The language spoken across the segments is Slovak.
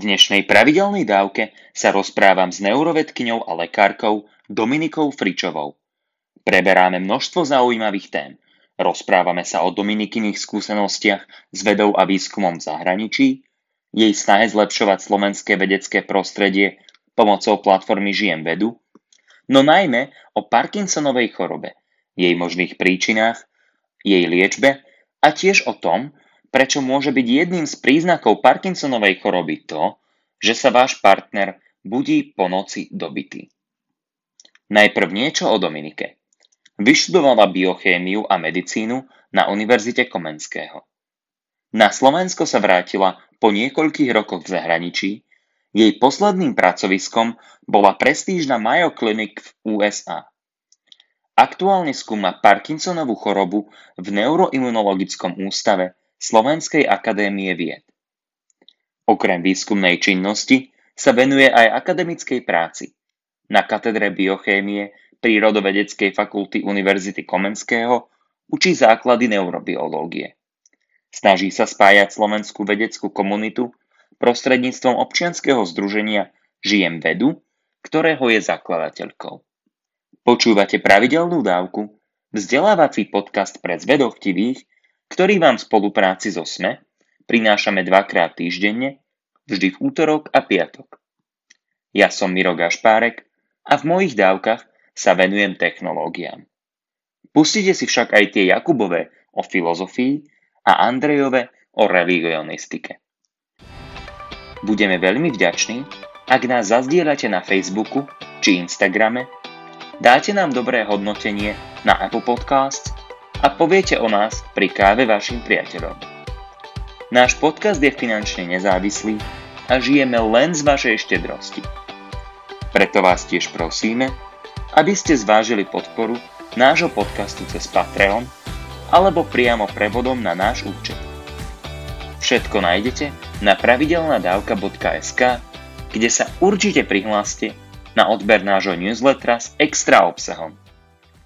dnešnej pravidelnej dávke sa rozprávam s neurovedkyňou a lekárkou Dominikou Fričovou. Preberáme množstvo zaujímavých tém. Rozprávame sa o Dominikyných skúsenostiach s vedou a výskumom v zahraničí, jej snahe zlepšovať slovenské vedecké prostredie pomocou platformy Žijem vedu, no najmä o Parkinsonovej chorobe, jej možných príčinách, jej liečbe a tiež o tom, prečo môže byť jedným z príznakov Parkinsonovej choroby to, že sa váš partner budí po noci dobitý. Najprv niečo o Dominike. Vyštudovala biochémiu a medicínu na Univerzite Komenského. Na Slovensko sa vrátila po niekoľkých rokoch v zahraničí, jej posledným pracoviskom bola prestížna Mayo Clinic v USA. Aktuálne skúma Parkinsonovú chorobu v Neuroimunologickom ústave Slovenskej akadémie vied. Okrem výskumnej činnosti sa venuje aj akademickej práci. Na katedre biochémie Prírodovedeckej fakulty Univerzity Komenského učí základy neurobiológie. Snaží sa spájať slovenskú vedeckú komunitu prostredníctvom občianskeho združenia Žijem vedu, ktorého je zakladateľkou. Počúvate pravidelnú dávku, vzdelávací podcast pre zvedochtivých, ktorý vám v spolupráci so SME prinášame dvakrát týždenne, vždy v útorok a piatok. Ja som Miro Gašpárek a v mojich dávkach sa venujem technológiám. Pustite si však aj tie Jakubové o filozofii a Andrejove o religionistike. Budeme veľmi vďační, ak nás zazdieľate na Facebooku či Instagrame, dáte nám dobré hodnotenie na Apple Podcasts a poviete o nás pri káve vašim priateľom. Náš podcast je finančne nezávislý a žijeme len z vašej štedrosti. Preto vás tiež prosíme, aby ste zvážili podporu nášho podcastu cez Patreon alebo priamo prevodom na náš účet. Všetko nájdete na pravidelnadavka.sk, kde sa určite prihláste na odber nášho newslettera s extra obsahom.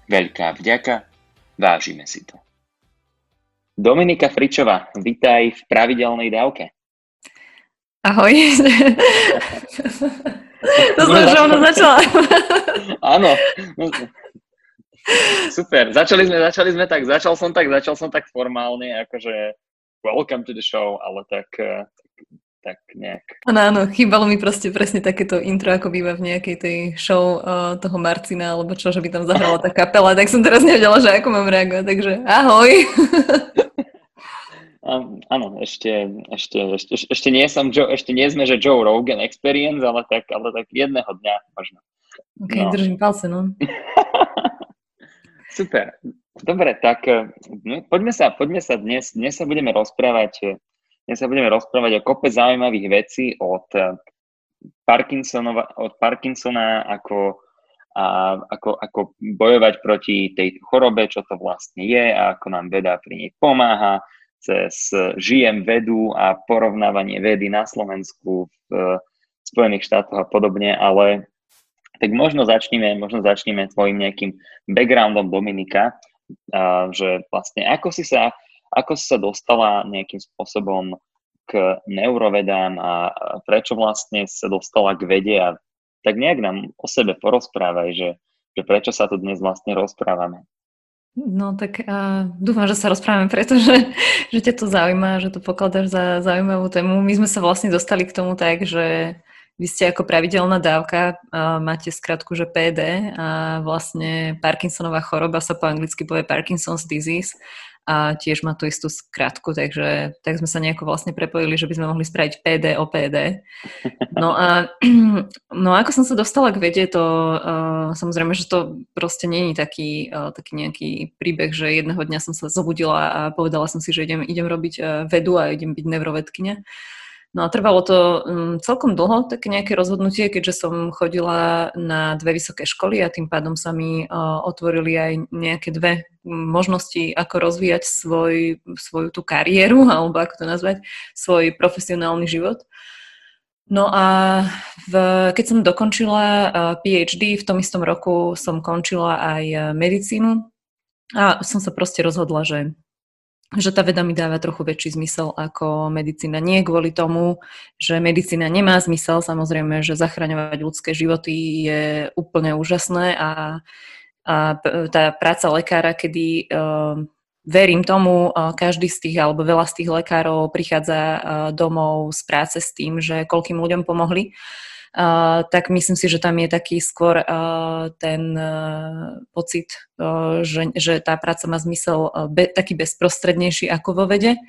Veľká vďaka Vážime si to. Dominika Fričová, vítaj v pravidelnej dávke. Ahoj. to som že ono začala. Áno. Super. Začali sme, začali sme tak, začal som tak, začal som tak formálne, akože welcome to the show, ale tak, tak nejak. Áno, áno, chýbalo mi proste presne takéto intro, ako býva v nejakej tej show uh, toho Marcina, alebo čo, že by tam zahrala tá kapela, tak som teraz nevedela, že ako mám reagovať, takže ahoj. áno, ešte, ešte, ešte, ešte, nie som Joe, ešte nie sme, že Joe Rogan Experience, ale tak, ale tak jedného dňa možno. Ok, no. držím palce, no. Super. Dobre, tak eh, no, poďme sa, poďme sa dnes, dnes sa budeme rozprávať dnes sa budeme rozprávať o kope zaujímavých vecí od, eh, Parkinsonova, od Parkinsona, ako, a, ako, ako bojovať proti tej chorobe, čo to vlastne je a ako nám veda pri nej pomáha, cez žijem vedu a porovnávanie vedy na Slovensku, v Spojených štátoch a podobne, ale tak možno začneme, možno začneme tvojim nejakým backgroundom Dominika, a, že vlastne ako si sa ako si sa dostala nejakým spôsobom k neurovedám a prečo vlastne sa dostala k vede a tak nejak nám o sebe porozprávaj, že, že prečo sa tu dnes vlastne rozprávame. No tak uh, dúfam, že sa rozprávame, pretože že ťa to zaujíma, že to pokladáš za zaujímavú tému. My sme sa vlastne dostali k tomu tak, že vy ste ako pravidelná dávka, uh, máte skratku, že PD a vlastne Parkinsonová choroba sa po anglicky povie Parkinson's disease a tiež má tú istú skratku, takže tak sme sa nejako vlastne prepojili, že by sme mohli spraviť PD o PD. No a no ako som sa dostala k vede, to uh, samozrejme, že to proste není taký, uh, taký nejaký príbeh, že jedného dňa som sa zobudila a povedala som si, že idem, idem robiť uh, vedu a idem byť neurovedkynia. No a trvalo to um, celkom dlho, také nejaké rozhodnutie, keďže som chodila na dve vysoké školy a tým pádom sa mi otvorili aj nejaké dve možnosti, ako rozvíjať svoj, svoju tú kariéru, alebo ako to nazvať, svoj profesionálny život. No a v, keď som dokončila PhD, v tom istom roku som končila aj medicínu a som sa proste rozhodla, že že tá veda mi dáva trochu väčší zmysel ako medicína. Nie kvôli tomu, že medicína nemá zmysel, samozrejme, že zachraňovať ľudské životy je úplne úžasné a, a tá práca lekára, kedy uh, verím tomu, uh, každý z tých alebo veľa z tých lekárov prichádza uh, domov z práce s tým, že koľkým ľuďom pomohli, Uh, tak myslím si, že tam je taký skôr ten pocit, že, že tá práca má zmysel be, taký bezprostrednejší ako vo vede,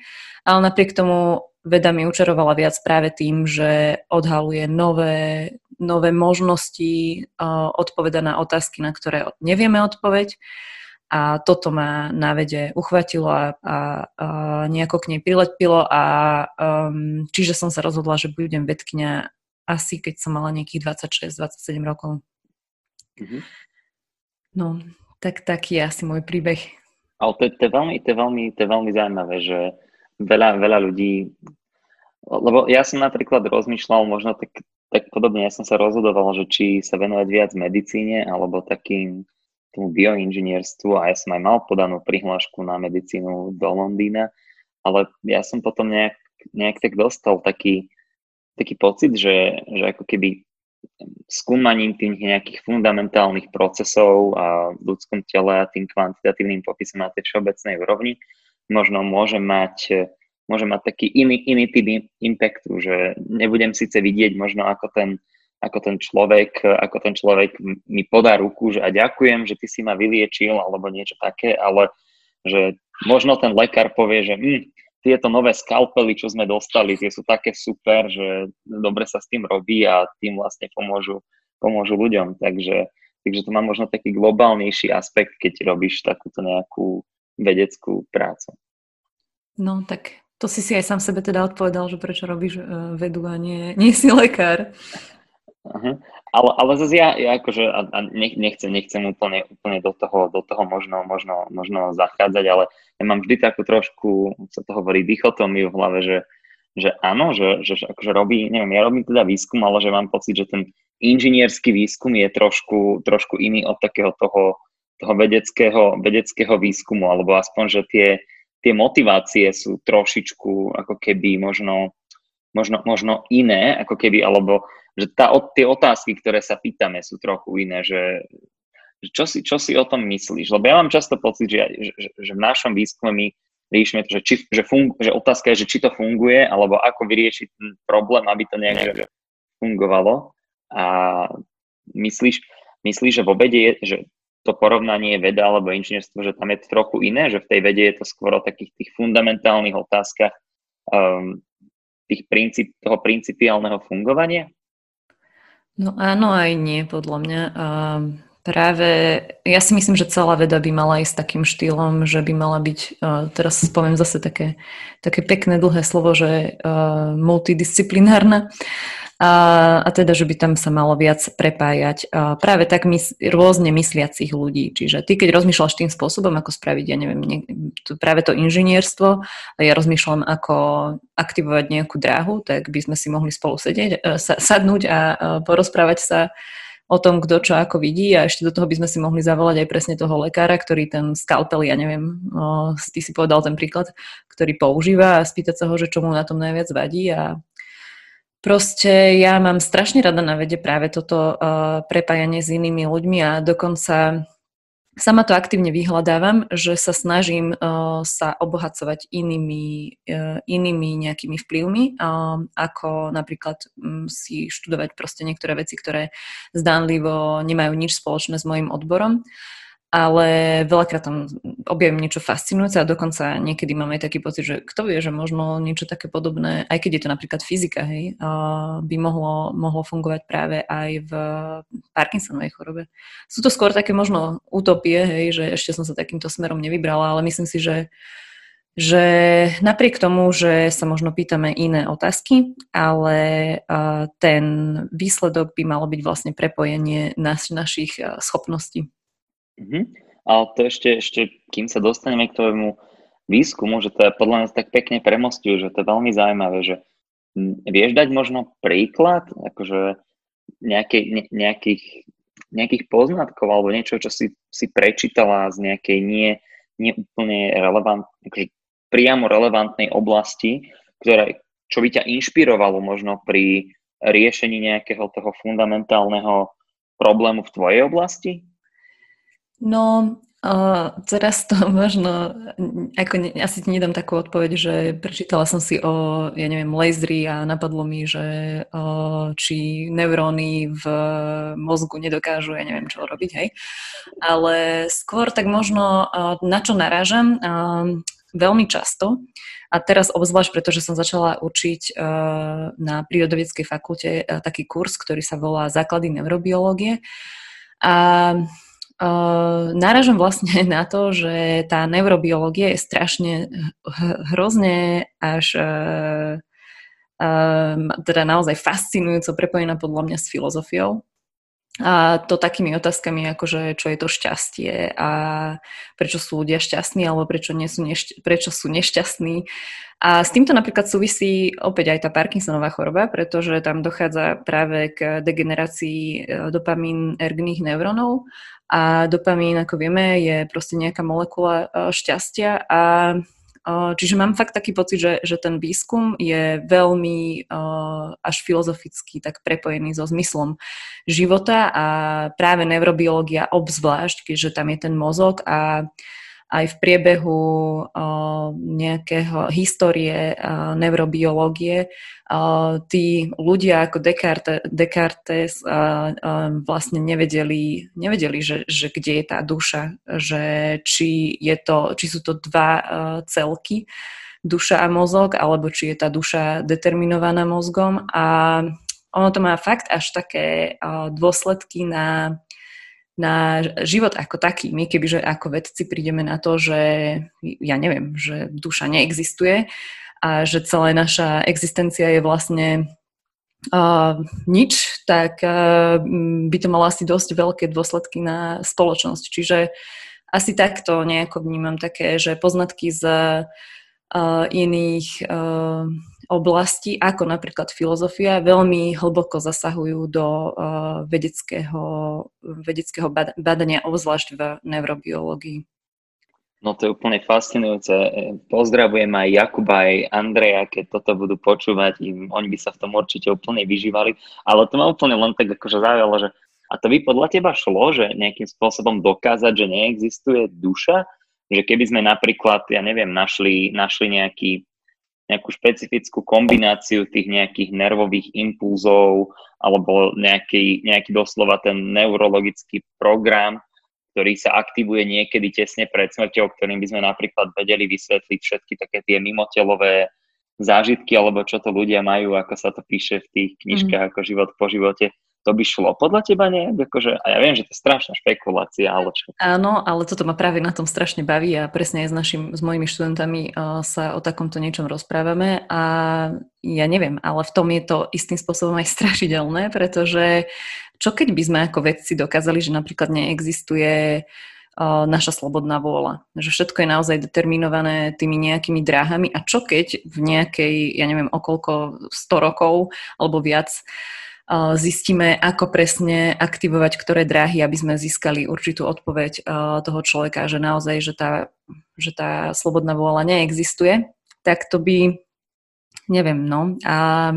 ale napriek tomu veda mi učarovala viac práve tým, že odhaluje nové, nové možnosti, odpoveda na otázky, na ktoré nevieme odpoveď. A toto ma na vede uchvatilo a, a, a nejako k nej prilepilo a um, čiže som sa rozhodla, že budem vedkňa asi keď som mala nejakých 26-27 rokov. Mm-hmm. No, tak taký je asi môj príbeh. Ale to, to, je veľmi, to, je veľmi, to je veľmi zaujímavé, že veľa, veľa ľudí, lebo ja som napríklad rozmýšľal možno tak, tak podobne, ja som sa rozhodoval, že či sa venovať viac medicíne alebo takým tomu bioinžinierstvu a ja som aj mal podanú prihlášku na medicínu do Londýna, ale ja som potom nejak, nejak tak dostal taký, taký pocit, že, že ako keby skúmaním tých nejakých fundamentálnych procesov a v ľudskom tele a tým kvantitatívnym popisom na tej všeobecnej úrovni možno môže mať, môže mať taký iný, iný typ impactu, že nebudem síce vidieť možno ako ten, ako ten človek, ako ten človek mi podá ruku, že a ďakujem, že ty si ma vyliečil alebo niečo také, ale že možno ten lekár povie, že hm, tieto nové skalpely, čo sme dostali, tie sú také super, že dobre sa s tým robí a tým vlastne pomôžu, pomôžu ľuďom. Takže, takže to má možno taký globálnejší aspekt, keď robíš takúto nejakú vedeckú prácu. No tak to si si aj sám sebe teda odpovedal, že prečo robíš uh, vedu a nie, nie si lekár. Uh-huh. Ale, ale zase ja, ja akože, a, a nechcem, nechcem úplne, úplne do toho, do toho možno, možno, možno zachádzať, ale ja mám vždy takú trošku, sa to hovorí, dichotomiu v hlave, že, že áno, že, že akože robí, neviem, ja robím teda výskum, ale že mám pocit, že ten inžinierský výskum je trošku, trošku iný od takého toho, toho vedeckého, vedeckého výskumu, alebo aspoň, že tie, tie motivácie sú trošičku ako keby možno, možno, možno iné, ako keby, alebo že tá, tie otázky, ktoré sa pýtame, sú trochu iné, že čo si, čo si o tom myslíš? Lebo ja mám často pocit, že, že, že v našom výskume my riešime to, že, či, že, fungu, že otázka je, že či to funguje, alebo ako vyriešiť ten problém, aby to nejak fungovalo. A myslíš, myslíš, že vo vede je, že to porovnanie veda alebo inžinierstvo, že tam je to trochu iné, že v tej vede je to skôr o takých tých fundamentálnych otázkach um, tých princíp, toho principiálneho fungovania? No áno aj nie, podľa mňa. Um Práve, ja si myslím, že celá veda by mala ísť takým štýlom, že by mala byť, teraz poviem zase také, také pekné dlhé slovo, že multidisciplinárna. A, a teda, že by tam sa malo viac prepájať. Uh, práve tak mys- rôzne mysliacich ľudí. Čiže ty, keď rozmýšľaš tým spôsobom, ako spraviť, ja neviem, ne, práve to inžinierstvo, a ja rozmýšľam, ako aktivovať nejakú dráhu, tak by sme si mohli spolu sedieť, uh, sa, sadnúť a uh, porozprávať sa o tom, kto čo ako vidí. A ešte do toho by sme si mohli zavolať aj presne toho lekára, ktorý ten skalpel, ja neviem, o, ty si povedal ten príklad, ktorý používa a spýtať sa ho, že čo mu na tom najviac vadí. A proste ja mám strašne rada na vede práve toto uh, prepájanie s inými ľuďmi a dokonca Sama to aktívne vyhľadávam, že sa snažím uh, sa obohacovať inými, uh, inými nejakými vplyvmi, uh, ako napríklad um, si študovať proste niektoré veci, ktoré zdánlivo nemajú nič spoločné s mojim odborom ale veľakrát tam objavím niečo fascinujúce a dokonca niekedy mám aj taký pocit, že kto vie, že možno niečo také podobné, aj keď je to napríklad fyzika, hej, by mohlo, mohlo fungovať práve aj v Parkinsonovej chorobe. Sú to skôr také možno utopie, hej, že ešte som sa takýmto smerom nevybrala, ale myslím si, že že napriek tomu, že sa možno pýtame iné otázky, ale ten výsledok by malo byť vlastne prepojenie nas, našich schopností. Mm-hmm. Ale to ešte, ešte, kým sa dostaneme k tomu výskumu, že to je podľa mňa tak pekne premostuje, že to je veľmi zaujímavé, že vieš dať možno príklad, akože nejakej, ne, nejakých, nejakých poznatkov alebo niečo, čo si, si prečítala z nejakej nie, nie úplne relevant, akože priamo relevantnej oblasti, ktoré, čo by ťa inšpirovalo možno pri riešení nejakého toho fundamentálneho problému v tvojej oblasti? No, Uh, teraz to možno, ako ne, asi ti nedám takú odpoveď, že prečítala som si o, ja neviem, lasery a napadlo mi, že uh, či neuróny v mozgu nedokážu, ja neviem, čo robiť, hej. Ale skôr tak možno, uh, na čo narážam, uh, veľmi často, a teraz obzvlášť, pretože som začala učiť uh, na prírodovedeckej fakulte uh, taký kurz, ktorý sa volá Základy neurobiológie. A Uh, náražam vlastne na to, že tá neurobiológia je strašne hrozne až uh, uh, teda naozaj fascinujúco prepojená podľa mňa s filozofiou. A to takými otázkami, ako že čo je to šťastie a prečo sú ľudia šťastní alebo prečo, nie sú, nešť- prečo sú nešťastní. A s týmto napríklad súvisí opäť aj tá Parkinsonová choroba, pretože tam dochádza práve k degenerácii dopamín ergných neurónov a dopamín, ako vieme, je proste nejaká molekula e, šťastia a e, Čiže mám fakt taký pocit, že, že ten výskum je veľmi uh, až filozoficky tak prepojený so zmyslom života a práve neurobiológia obzvlášť, keďže tam je ten mozog a aj v priebehu uh, nejakého histórie uh, neurobiológie. Uh, tí ľudia ako Descartes, Descartes vlastne nevedeli, nevedeli že, že kde je tá duša, že či, je to, či sú to dva celky, duša a mozog, alebo či je tá duša determinovaná mozgom. A ono to má fakt až také dôsledky na na život ako taký. My kebyže ako vedci prídeme na to, že ja neviem, že duša neexistuje a že celá naša existencia je vlastne uh, nič, tak uh, by to malo asi dosť veľké dôsledky na spoločnosť. Čiže asi takto nejako vnímam také, že poznatky z uh, iných uh, oblasti, ako napríklad filozofia, veľmi hlboko zasahujú do uh, vedeckého, vedeckého badania, obzvlášť v neurobiológii. No to je úplne fascinujúce. Pozdravujem aj Jakuba, aj Andreja, keď toto budú počúvať, im, oni by sa v tom určite úplne vyžívali, ale to ma úplne len tak akože zaujalo, že a to by podľa teba šlo, že nejakým spôsobom dokázať, že neexistuje duša? Že keby sme napríklad, ja neviem, našli, našli nejaký nejakú špecifickú kombináciu tých nejakých nervových impulzov alebo nejaký, nejaký doslova ten neurologický program, ktorý sa aktivuje niekedy tesne pred smrťou, ktorým by sme napríklad vedeli vysvetliť všetky také tie mimotelové zážitky, alebo čo to ľudia majú, ako sa to píše v tých knižkách, mm. ako život po živote to by šlo podľa teba nie? Akože, a ja viem, že to je strašná špekulácia, ale čo? Áno, ale toto ma práve na tom strašne baví a presne aj s, našim, s mojimi študentami uh, sa o takomto niečom rozprávame a ja neviem, ale v tom je to istým spôsobom aj strašidelné, pretože čo keď by sme ako vedci dokázali, že napríklad neexistuje uh, naša slobodná vôľa. Že všetko je naozaj determinované tými nejakými dráhami a čo keď v nejakej, ja neviem, okolko 100 rokov alebo viac zistíme, ako presne aktivovať ktoré dráhy, aby sme získali určitú odpoveď toho človeka, že naozaj, že tá, že tá slobodná vôľa neexistuje, tak to by, neviem, no. A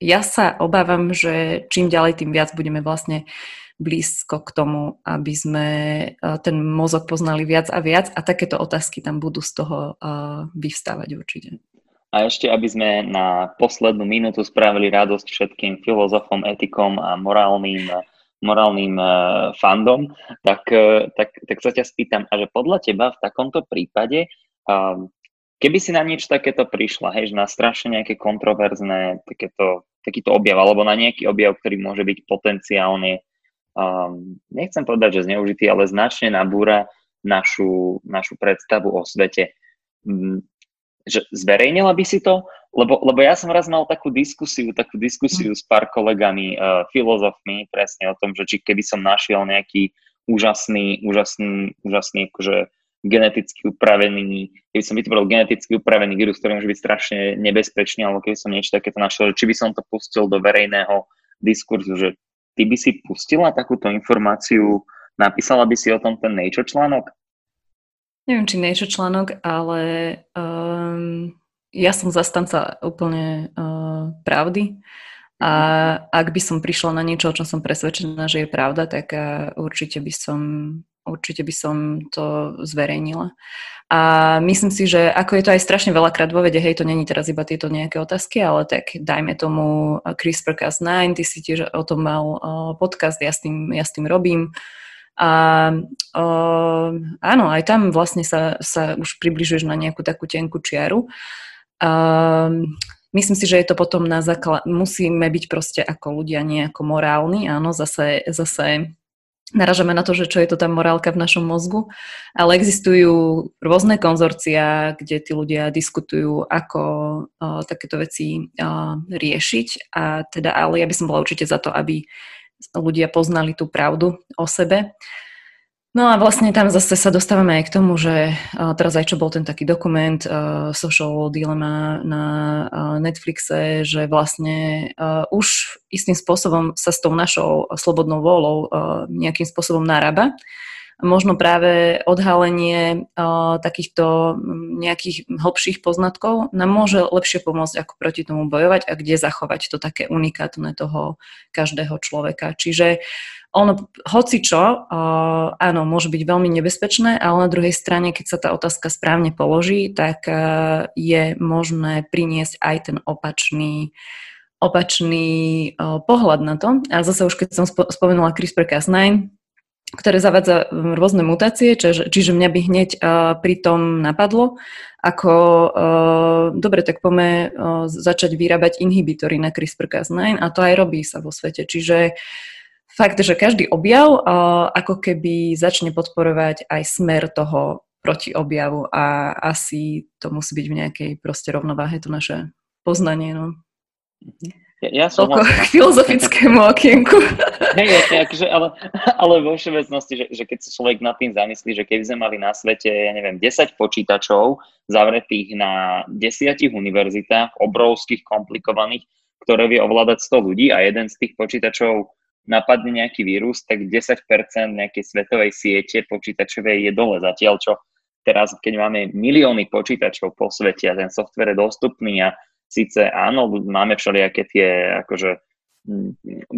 ja sa obávam, že čím ďalej, tým viac budeme vlastne blízko k tomu, aby sme ten mozog poznali viac a viac a takéto otázky tam budú z toho vyvstávať určite. A ešte, aby sme na poslednú minútu spravili radosť všetkým filozofom, etikom a morálnym, morálnym uh, fandom, tak, uh, tak, tak sa ťa spýtam, a že podľa teba v takomto prípade, keby si na niečo takéto prišla, hej, že na strašne nejaké kontroverzné takéto, takýto objav, alebo na nejaký objav, ktorý môže byť potenciálne, um, nechcem povedať, že zneužitý, ale značne nabúra našu, našu predstavu o svete že zverejnila by si to? Lebo, lebo ja som raz mal takú diskusiu, takú diskusiu mm. s pár kolegami, uh, filozofmi, presne o tom, že či keby som našiel nejaký úžasný, úžasný, úžasný akože geneticky upravený, keby som vytvoril geneticky upravený vírus, ktorý môže byť strašne nebezpečný, alebo keby som niečo takéto našiel, či by som to pustil do verejného diskurzu, že ty by si pustila takúto informáciu, napísala by si o tom ten Nature článok? Neviem, či Nature článok, ale um, ja som zastanca úplne uh, pravdy. A ak by som prišla na niečo, o čom som presvedčená, že je pravda, tak uh, určite by som určite by som to zverejnila. A myslím si, že ako je to aj strašne veľakrát vo vede, hej, to není teraz iba tieto nejaké otázky, ale tak dajme tomu CRISPR-Cas9, ty si tiež o tom mal podcast, ja s tým, ja s tým robím. A uh, áno, aj tam vlastne sa, sa už približuješ na nejakú takú tenkú čiaru. Uh, myslím si, že je to potom na základ, musíme byť proste ako ľudia nejako morálni, áno, zase, zase naražame na to, že čo je to tam morálka v našom mozgu, ale existujú rôzne konzorcia, kde tí ľudia diskutujú, ako uh, takéto veci uh, riešiť. A teda, ale ja by som bola určite za to, aby ľudia poznali tú pravdu o sebe No a vlastne tam zase sa dostávame aj k tomu, že teraz aj čo bol ten taký dokument uh, Social Dilemma na uh, Netflixe, že vlastne uh, už istým spôsobom sa s tou našou slobodnou vôľou nejakým spôsobom narába. Možno práve odhalenie takýchto nejakých hlbších poznatkov nám môže lepšie pomôcť, ako proti tomu bojovať a kde zachovať to také unikátne toho každého človeka. Čiže ono, hoci čo, uh, áno, môže byť veľmi nebezpečné, ale na druhej strane, keď sa tá otázka správne položí, tak uh, je možné priniesť aj ten opačný opačný uh, pohľad na to. A zase už keď som spo- spomenula CRISPR-Cas9, ktoré zavádza rôzne mutácie, čiže, čiže mňa by hneď uh, pri tom napadlo, ako uh, dobre, tak poďme uh, začať vyrábať inhibitory na CRISPR-Cas9 a to aj robí sa vo svete. Čiže uh, fakt, že každý objav ako keby začne podporovať aj smer toho proti objavu a asi to musí byť v nejakej proste rovnováhe, to naše poznanie. No. Ja, ja som Toľko k filozofickému okienku. Nie, akože, ale, ale vo všeobecnosti, že, že keď sa človek nad tým zamyslí, že keby sme mali na svete, ja neviem, 10 počítačov zavretých na desiatich univerzitách, obrovských, komplikovaných, ktoré vie ovládať 100 ľudí a jeden z tých počítačov napadne nejaký vírus, tak 10% nejakej svetovej siete počítačovej je dole. Zatiaľ, čo teraz, keď máme milióny počítačov po svete a ten software je dostupný a síce áno, máme všelijaké tie akože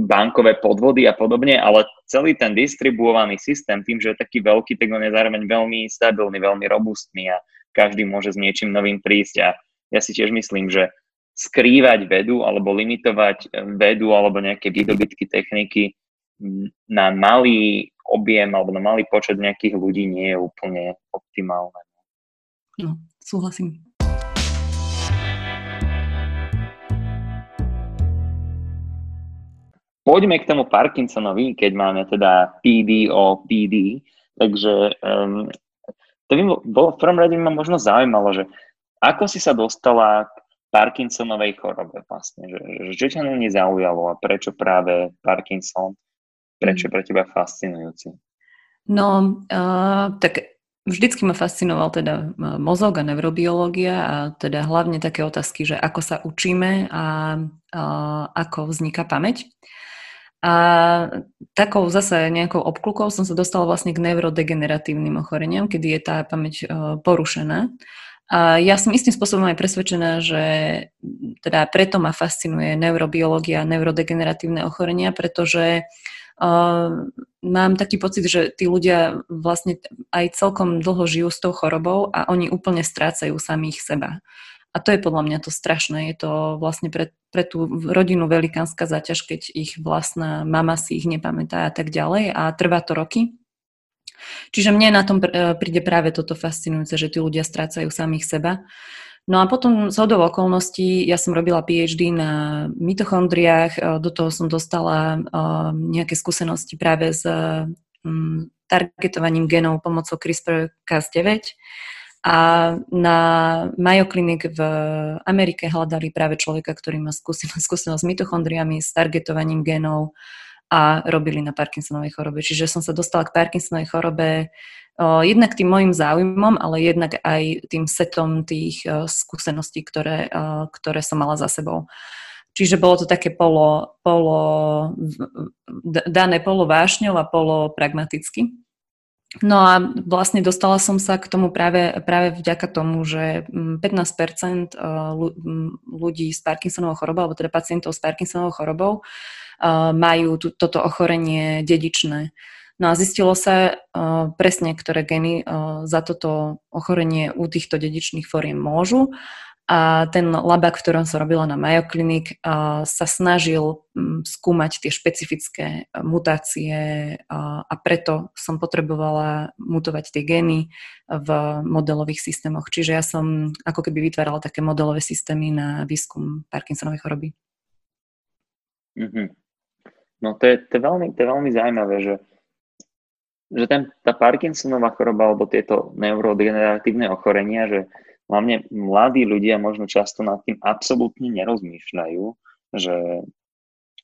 bankové podvody a podobne, ale celý ten distribuovaný systém, tým, že je taký veľký, tak on je zároveň veľmi stabilný, veľmi robustný a každý môže s niečím novým prísť a ja si tiež myslím, že skrývať vedu alebo limitovať eh, vedu alebo nejaké výdobytky techniky na malý objem alebo na malý počet nejakých ľudí nie je úplne optimálne. No, súhlasím. Poďme k tomu Parkinsonovi, keď máme teda PD o PD. Takže um, to by bolo v prvom rade ma možno zaujímalo, že ako si sa dostala k Parkinsonovej chorobe vlastne, že, že čo ťa na zaujalo a prečo práve Parkinson, prečo je pre teba fascinujúci? No, uh, tak vždycky ma fascinoval teda mozog a neurobiológia a teda hlavne také otázky, že ako sa učíme a uh, ako vzniká pamäť. A takou zase nejakou obklukou som sa dostala vlastne k neurodegeneratívnym ochoreniam, kedy je tá pamäť uh, porušená. A ja som istým spôsobom aj presvedčená, že teda preto ma fascinuje neurobiológia neurodegeneratívne ochorenia, pretože uh, mám taký pocit, že tí ľudia vlastne aj celkom dlho žijú s tou chorobou a oni úplne strácajú samých seba. A to je podľa mňa to strašné. Je to vlastne pre, pre tú rodinu velikánska záťaž, keď ich vlastná mama si ich nepamätá a tak ďalej a trvá to roky. Čiže mne na tom e, príde práve toto fascinujúce, že tí ľudia strácajú samých seba. No a potom z hodov okolností, ja som robila PhD na mitochondriách, e, do toho som dostala e, nejaké skúsenosti práve s targetovaním genov pomocou CRISPR-Cas9 a na Mayo Clinic v Amerike hľadali práve človeka, ktorý má skúsenosť, skúsenosť s mitochondriami, s targetovaním genov a robili na Parkinsonovej chorobe. Čiže som sa dostala k Parkinsonovej chorobe o, jednak tým môjim záujmom, ale jednak aj tým setom tých o, skúseností, ktoré, o, ktoré som mala za sebou. Čiže bolo to také polo, polo dané polo vášňov a polo pragmaticky. No a vlastne dostala som sa k tomu práve, práve vďaka tomu, že 15% mm, mm, ľudí s Parkinsonovou chorobou, alebo teda pacientov s Parkinsonovou chorobou majú toto ochorenie dedičné. No a zistilo sa uh, presne, ktoré geny uh, za toto ochorenie u týchto dedičných fóriem môžu a ten labak, v ktorom som robila na Mayo Clinic, sa snažil mm, skúmať tie špecifické e, mutácie a preto som potrebovala mutovať tie gény v modelových systémoch. Čiže ja som ako keby vytvárala také modelové systémy na výskum Parkinsonovej choroby. Mm-hmm. No to je, to, je veľmi, to je veľmi zaujímavé, že, že ten, tá Parkinsonová choroba alebo tieto neurodegeneratívne ochorenia, že hlavne mladí ľudia možno často nad tým absolútne nerozmýšľajú, že,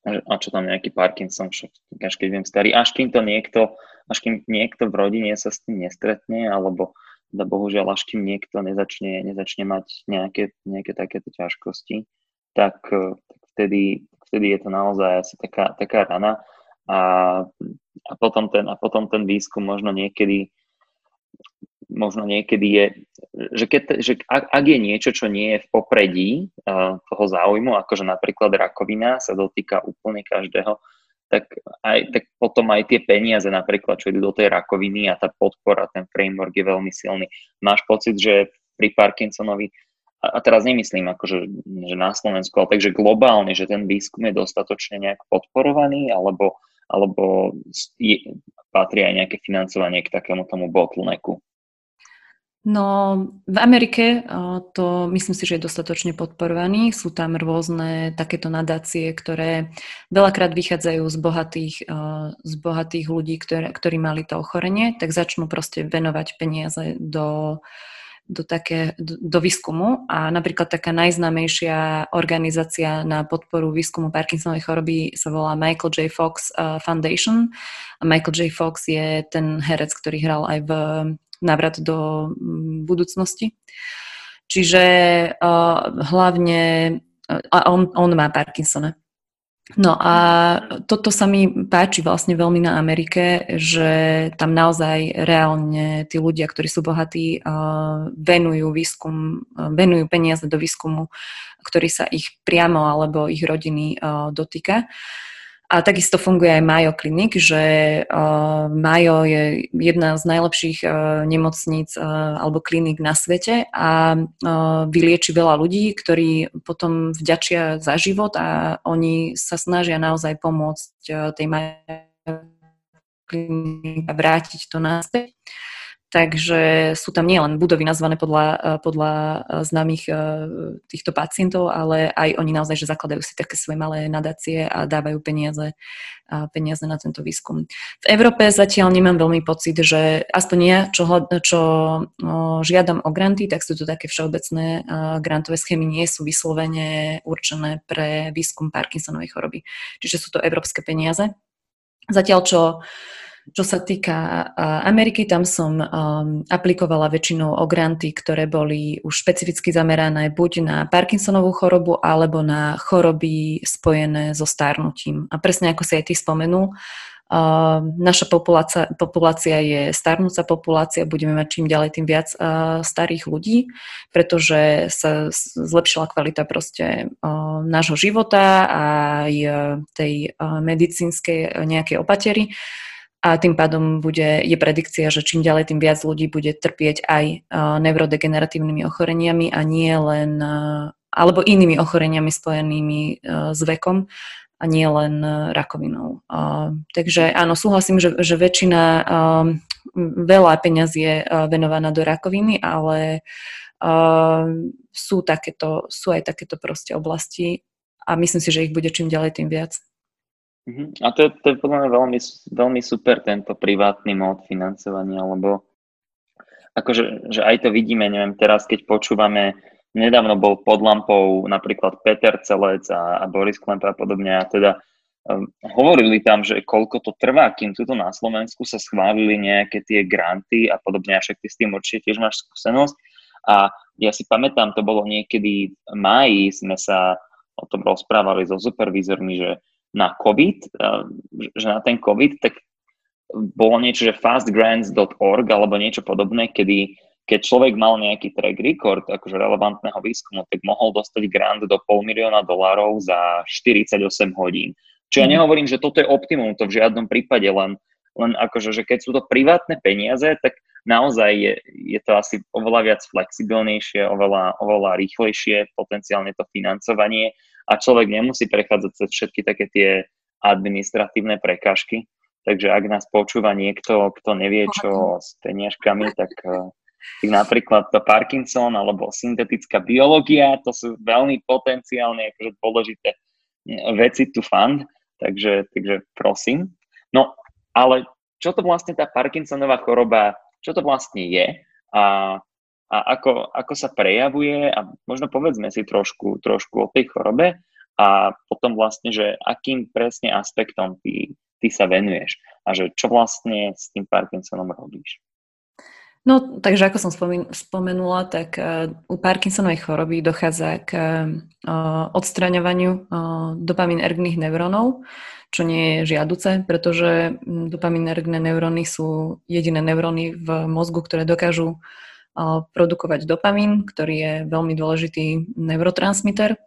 a čo tam nejaký Parkinson, však až keď viem starý, až kým to niekto, až kým niekto v rodine sa s tým nestretne, alebo da bohužiaľ, až kým niekto nezačne, nezačne mať nejaké, nejaké takéto ťažkosti, tak, tak vtedy, vtedy je to naozaj asi taká, taká rana. A, a, potom ten, a potom ten výskum možno niekedy možno niekedy je, že, keď, že ak, ak je niečo, čo nie je v popredí uh, toho záujmu, akože napríklad rakovina sa dotýka úplne každého, tak, aj, tak potom aj tie peniaze napríklad, čo idú do tej rakoviny a tá podpora, ten framework je veľmi silný. Máš pocit, že pri Parkinsonovi, a, a teraz nemyslím akože, že na Slovensku, ale takže globálne, že ten výskum je dostatočne nejak podporovaný, alebo, alebo je, patrí aj nejaké financovanie k takému tomu bottlenecku? No, v Amerike to myslím si, že je dostatočne podporovaný. Sú tam rôzne takéto nadácie, ktoré veľakrát vychádzajú z bohatých, z bohatých ľudí, ktoré, ktorí mali to ochorenie, tak začnú proste venovať peniaze do, do, také, do, do výskumu. A napríklad taká najznámejšia organizácia na podporu výskumu Parkinsonovej choroby sa volá Michael J. Fox Foundation. A Michael J. Fox je ten herec, ktorý hral aj v návrat do mm, budúcnosti. Čiže uh, hlavne uh, on, on má Parkinsona. No a toto sa mi páči vlastne veľmi na Amerike, že tam naozaj reálne tí ľudia, ktorí sú bohatí, uh, venujú výskum, venujú peniaze do výskumu, ktorý sa ich priamo alebo ich rodiny dotýka. A takisto funguje aj Mayo Clinic, že uh, Mayo je jedna z najlepších uh, nemocníc uh, alebo klinik na svete a uh, vylieči veľa ľudí, ktorí potom vďačia za život a oni sa snažia naozaj pomôcť uh, tej Mayo Clinic a vrátiť to naspäť. Takže sú tam nielen budovy nazvané podľa, e, podľa e, známych e, týchto pacientov, ale aj oni naozaj, že zakladajú si také svoje malé nadácie a dávajú peniaze, peniaze na tento výskum. V Európe zatiaľ nemám veľmi pocit, že aspoň ja, čo, čo žiadam o granty, tak sú to také všeobecné grantové schémy, nie sú vyslovene určené pre výskum Parkinsonovej choroby. Čiže sú to európske peniaze. Zatiaľ, čo čo sa týka Ameriky, tam som um, aplikovala väčšinou o granty, ktoré boli už špecificky zamerané buď na Parkinsonovú chorobu, alebo na choroby spojené so starnutím. A presne ako si aj ty spomenul, Uh, naša populácia, populácia je starnúca populácia, budeme mať čím ďalej tým viac uh, starých ľudí, pretože sa zlepšila kvalita proste uh, nášho života a aj tej medicínskej nejakej opatery a tým pádom bude, je predikcia, že čím ďalej, tým viac ľudí bude trpieť aj neurodegeneratívnymi ochoreniami a nie len, alebo inými ochoreniami spojenými s vekom a nie len rakovinou. Takže áno, súhlasím, že, že väčšina, veľa peňazí je venovaná do rakoviny, ale sú, takéto, sú aj takéto proste oblasti a myslím si, že ich bude čím ďalej, tým viac. Uh-huh. A to je, to je podľa mňa veľmi, veľmi super tento privátny mód financovania, lebo akože že aj to vidíme, neviem, teraz keď počúvame, nedávno bol pod lampou napríklad Peter Celec a, a Boris Klempa a podobne a teda um, hovorili tam, že koľko to trvá, kým tuto na Slovensku sa schválili nejaké tie granty a podobne, a však ty s tým určite tiež máš skúsenosť. A ja si pamätám, to bolo niekedy v máji, sme sa o tom rozprávali so supervízormi, že na COVID, že na ten COVID, tak bolo niečo, že fastgrants.org alebo niečo podobné, kedy keď človek mal nejaký track record akože relevantného výskumu, tak mohol dostať grant do pol milióna dolárov za 48 hodín. Čiže ja mhm. nehovorím, že toto je optimum, to v žiadnom prípade, len, len akože, že keď sú to privátne peniaze, tak naozaj je, je to asi oveľa viac flexibilnejšie, oveľa, oveľa rýchlejšie potenciálne to financovanie a človek nemusí prechádzať cez všetky také tie administratívne prekážky. Takže ak nás počúva niekto, kto nevie, čo s peniažkami, tak eh, tak napríklad to Parkinson alebo syntetická biológia, to sú veľmi potenciálne akože dôležité mm, veci tu fund, takže, takže prosím. No, ale čo to vlastne tá Parkinsonová choroba, čo to vlastne je a, a ako, ako sa prejavuje a možno povedzme si trošku, trošku o tej chorobe a potom vlastne, že akým presne aspektom ty, ty sa venuješ a že čo vlastne s tým Parkinsonom robíš. No, takže ako som spomenula, tak uh, u Parkinsonovej choroby dochádza k uh, odstraňovaniu uh, dopaminergných neurónov, čo nie je žiaduce, pretože dopaminergné neuróny sú jediné neuróny v mozgu, ktoré dokážu produkovať dopamín, ktorý je veľmi dôležitý neurotransmiter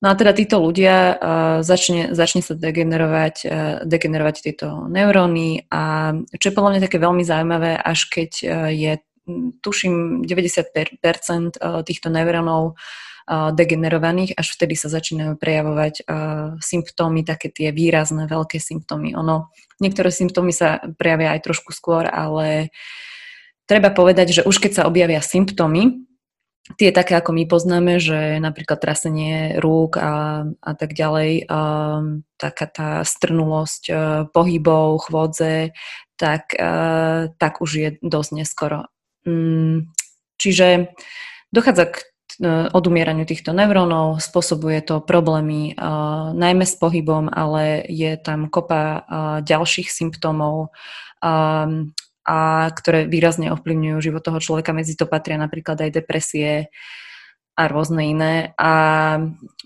No a teda títo ľudia uh, začne, začne sa degenerovať, uh, degenerovať tieto neuróny a čo je podľa mňa také veľmi zaujímavé, až keď uh, je, tuším, 90% týchto neurónov degenerovaných, až vtedy sa začínajú prejavovať uh, symptómy, také tie výrazné, veľké symptómy. Ono, niektoré symptómy sa prejavia aj trošku skôr, ale treba povedať, že už keď sa objavia symptómy, tie také, ako my poznáme, že napríklad trasenie rúk a, a tak ďalej, um, taká tá strnulosť uh, pohybov, chôdze, tak, uh, tak už je dosť neskoro. Um, čiže dochádza k uh, odumieraniu týchto neurónov, spôsobuje to problémy uh, najmä s pohybom, ale je tam kopa uh, ďalších symptómov, um, a ktoré výrazne ovplyvňujú život toho človeka. Medzi to patria napríklad aj depresie a rôzne iné. A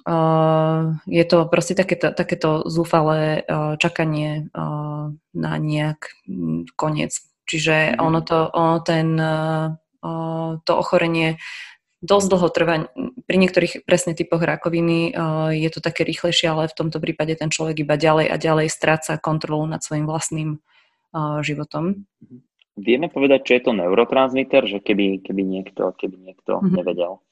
uh, je to proste takéto, takéto zúfalé uh, čakanie uh, na nejak koniec. Čiže mm. ono to, ono ten, uh, to ochorenie dosť dlho trvá. Pri niektorých presne typoch rakoviny je to také rýchlejšie, ale v tomto prípade ten človek iba ďalej a ďalej stráca kontrolu nad svojim vlastným životom. Vieme povedať, čo je to neurotransmitter, že keby, keby niekto, keby niekto mm-hmm. nevedel?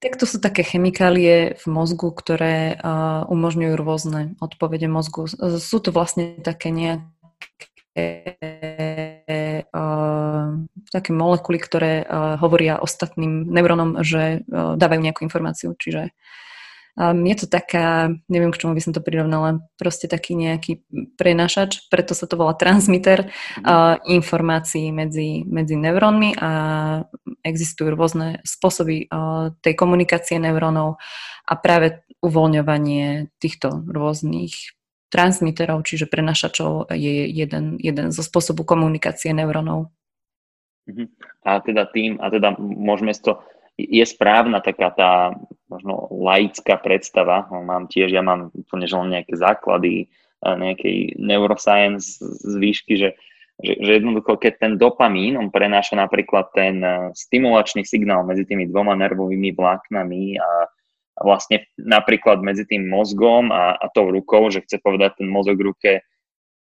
Tak to sú také chemikálie v mozgu, ktoré uh, umožňujú rôzne odpovede mozgu. Sú to vlastne také nejaké uh, také molekuly, ktoré uh, hovoria ostatným neurónom, že uh, dávajú nejakú informáciu. Čiže Um, je to taká, neviem k čomu by som to prirovnala, proste taký nejaký prenašač, preto sa to volá transmitter uh, informácií medzi, medzi neurónmi a existujú rôzne spôsoby uh, tej komunikácie neurónov a práve uvoľňovanie týchto rôznych transmiterov, čiže prenašačov je jeden, jeden zo spôsobu komunikácie neurónov. Mhm. A teda tým, a teda môžeme to je správna taká tá možno laická predstava. No, mám tiež, ja mám úplne že nejaké základy nejakej neuroscience z výšky, že, že, že jednoducho, keď ten dopamín, on prenáša napríklad ten e, stimulačný signál medzi tými dvoma nervovými vláknami a, a vlastne napríklad medzi tým mozgom a, a tou rukou, že chce povedať ten mozog ruke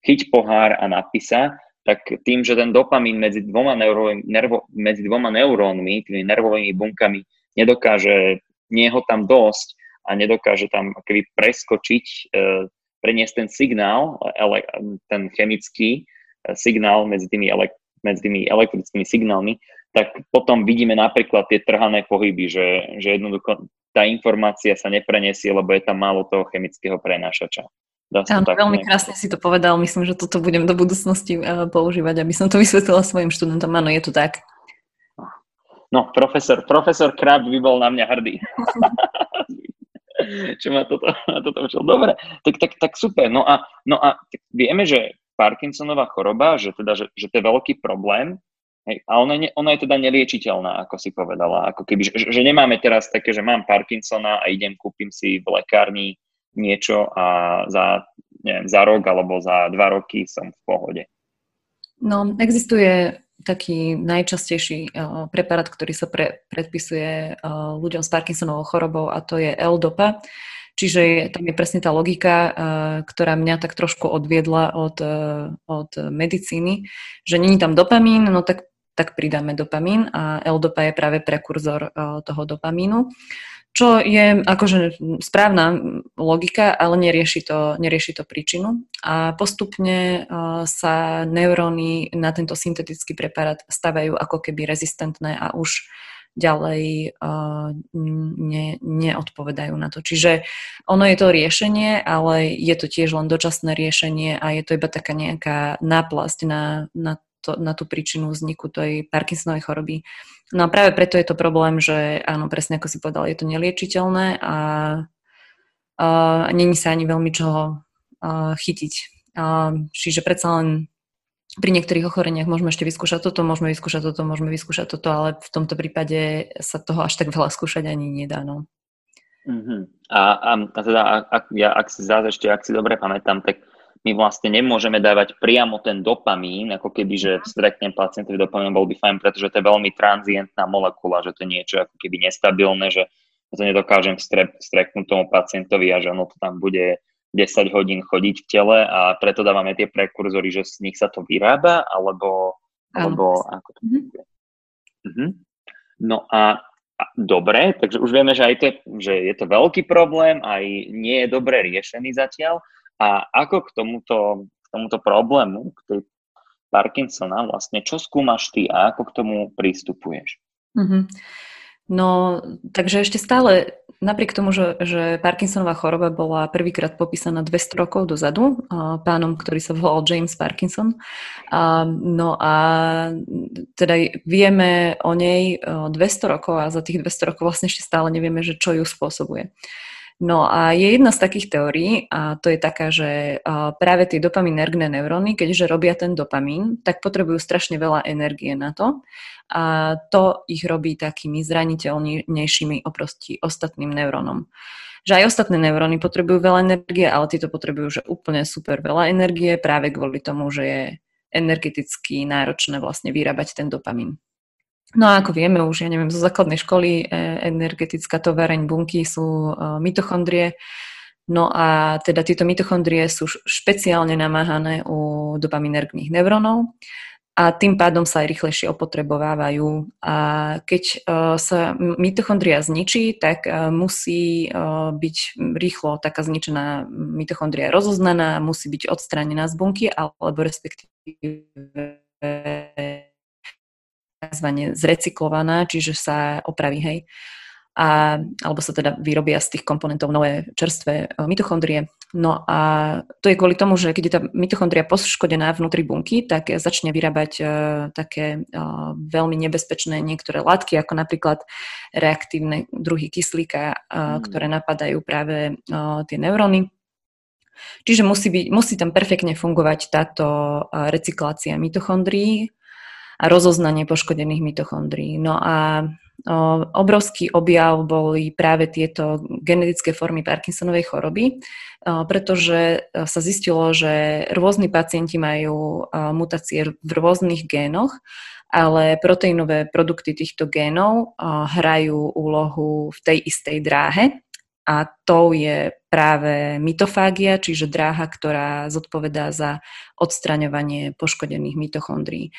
chyť pohár a napísa, tak tým, že ten dopamín medzi dvoma, neuro, nervo, medzi dvoma neurónmi, tými nervovými bunkami, nedokáže, nie ho tam dosť a nedokáže tam keby preskočiť, e, preniesť ten signál, ele, ten chemický e, signál medzi tými, ele, medzi tými elektrickými signálmi, tak potom vidíme napríklad tie trhané pohyby, že, že jednoducho tá informácia sa nepreniesie, lebo je tam málo toho chemického prenášača. Dá Áno, tak veľmi krásne si to povedal. Myslím, že toto budem do budúcnosti uh, používať, aby som to vysvetlila svojim študentom. Áno, je to tak. No, profesor, profesor Krab by bol na mňa hrdý. Čo ma toto, ma toto učil. Dobre, tak, tak, tak super. No a, no a vieme, že Parkinsonová choroba, že, teda, že, že to je veľký problém, hej, a ona, ne, ona je teda neliečiteľná, ako si povedala. Ako keby, že, že nemáme teraz také, že mám Parkinsona a idem, kúpim si v lekárni niečo a za, neviem, za rok alebo za dva roky som v pohode. No, existuje taký najčastejší uh, preparát, ktorý sa pre, predpisuje uh, ľuďom s Parkinsonovou chorobou a to je L-DOPA. Čiže je, tam je presne tá logika, uh, ktorá mňa tak trošku odviedla od, od medicíny, že není tam dopamín, no tak, tak pridáme dopamín a L-DOPA je práve prekurzor uh, toho dopamínu. Čo je akože správna logika, ale nerieši to, nerieši to príčinu. A postupne uh, sa neuróny na tento syntetický preparát stavajú ako keby rezistentné a už ďalej uh, ne, neodpovedajú na to. Čiže ono je to riešenie, ale je to tiež len dočasné riešenie a je to iba taká nejaká náplasť na, na to, na tú príčinu vzniku tej Parkinsonovej choroby. No a práve preto je to problém, že áno, presne ako si povedal, je to neliečiteľné a, a není sa ani veľmi čoho a, chytiť. A, čiže predsa len pri niektorých ochoreniach môžeme ešte vyskúšať toto, môžeme vyskúšať toto, môžeme vyskúšať toto, ale v tomto prípade sa toho až tak veľa skúšať ani nedá. No. Uh-huh. A, a, a teda, ak, ja, ak si zás ešte, ak si dobre pamätám, tak my vlastne nemôžeme dávať priamo ten dopamín, ako keby, že streknem pacientovi dopamín, bol by fajn, pretože to je veľmi transientná molekula, že to je niečo ako keby nestabilné, že to nedokážem streknúť tomu pacientovi a že ono to tam bude 10 hodín chodiť v tele a preto dávame tie prekurzory, že z nich sa to vyrába, alebo, alebo ako to mm-hmm. Mm-hmm. No a a dobre, takže už vieme, že, aj to, že je to veľký problém, aj nie je dobre riešený zatiaľ, a ako k tomuto, k tomuto problému, k tej Parkinsona vlastne, čo skúmaš ty a ako k tomu prístupuješ? Mm-hmm. No, takže ešte stále, napriek tomu, že, že Parkinsonová choroba bola prvýkrát popísaná 200 rokov dozadu pánom, ktorý sa volal James Parkinson. No a teda vieme o nej 200 rokov a za tých 200 rokov vlastne ešte stále nevieme, že čo ju spôsobuje. No a je jedna z takých teórií, a to je taká, že práve tie dopaminergné neuróny, keďže robia ten dopamín, tak potrebujú strašne veľa energie na to a to ich robí takými zraniteľnejšími oproti ostatným neurónom. Že aj ostatné neuróny potrebujú veľa energie, ale tieto potrebujú že úplne super veľa energie práve kvôli tomu, že je energeticky náročné vlastne vyrábať ten dopamín. No a ako vieme už, ja neviem, zo základnej školy e, energetická továreň bunky sú e, mitochondrie, no a teda tieto mitochondrie sú špeciálne namáhané u dopaminergných neurónov a tým pádom sa aj rýchlejšie opotrebovávajú. A keď e, sa mitochondria zničí, tak musí byť rýchlo taká zničená mitochondria rozoznaná, musí byť odstranená z bunky, alebo respektíve tzv. zrecyklovaná, čiže sa opraví, hej. A, alebo sa teda vyrobia z tých komponentov nové čerstvé e, mitochondrie. No a to je kvôli tomu, že keď je tá mitochondria poškodená vnútri bunky, tak začne vyrábať uh, také uh, veľmi nebezpečné niektoré látky, ako napríklad reaktívne druhy kyslíka, uh, mm. ktoré napadajú práve uh, tie neuróny. Čiže musí, byť, musí tam perfektne fungovať táto recyklácia mitochondrií a rozoznanie poškodených mitochondrií. No a obrovský objav boli práve tieto genetické formy Parkinsonovej choroby, pretože sa zistilo, že rôzni pacienti majú o, mutácie v rôznych génoch, ale proteínové produkty týchto génov hrajú úlohu v tej istej dráhe a to je práve mitofágia, čiže dráha, ktorá zodpovedá za odstraňovanie poškodených mitochondrií.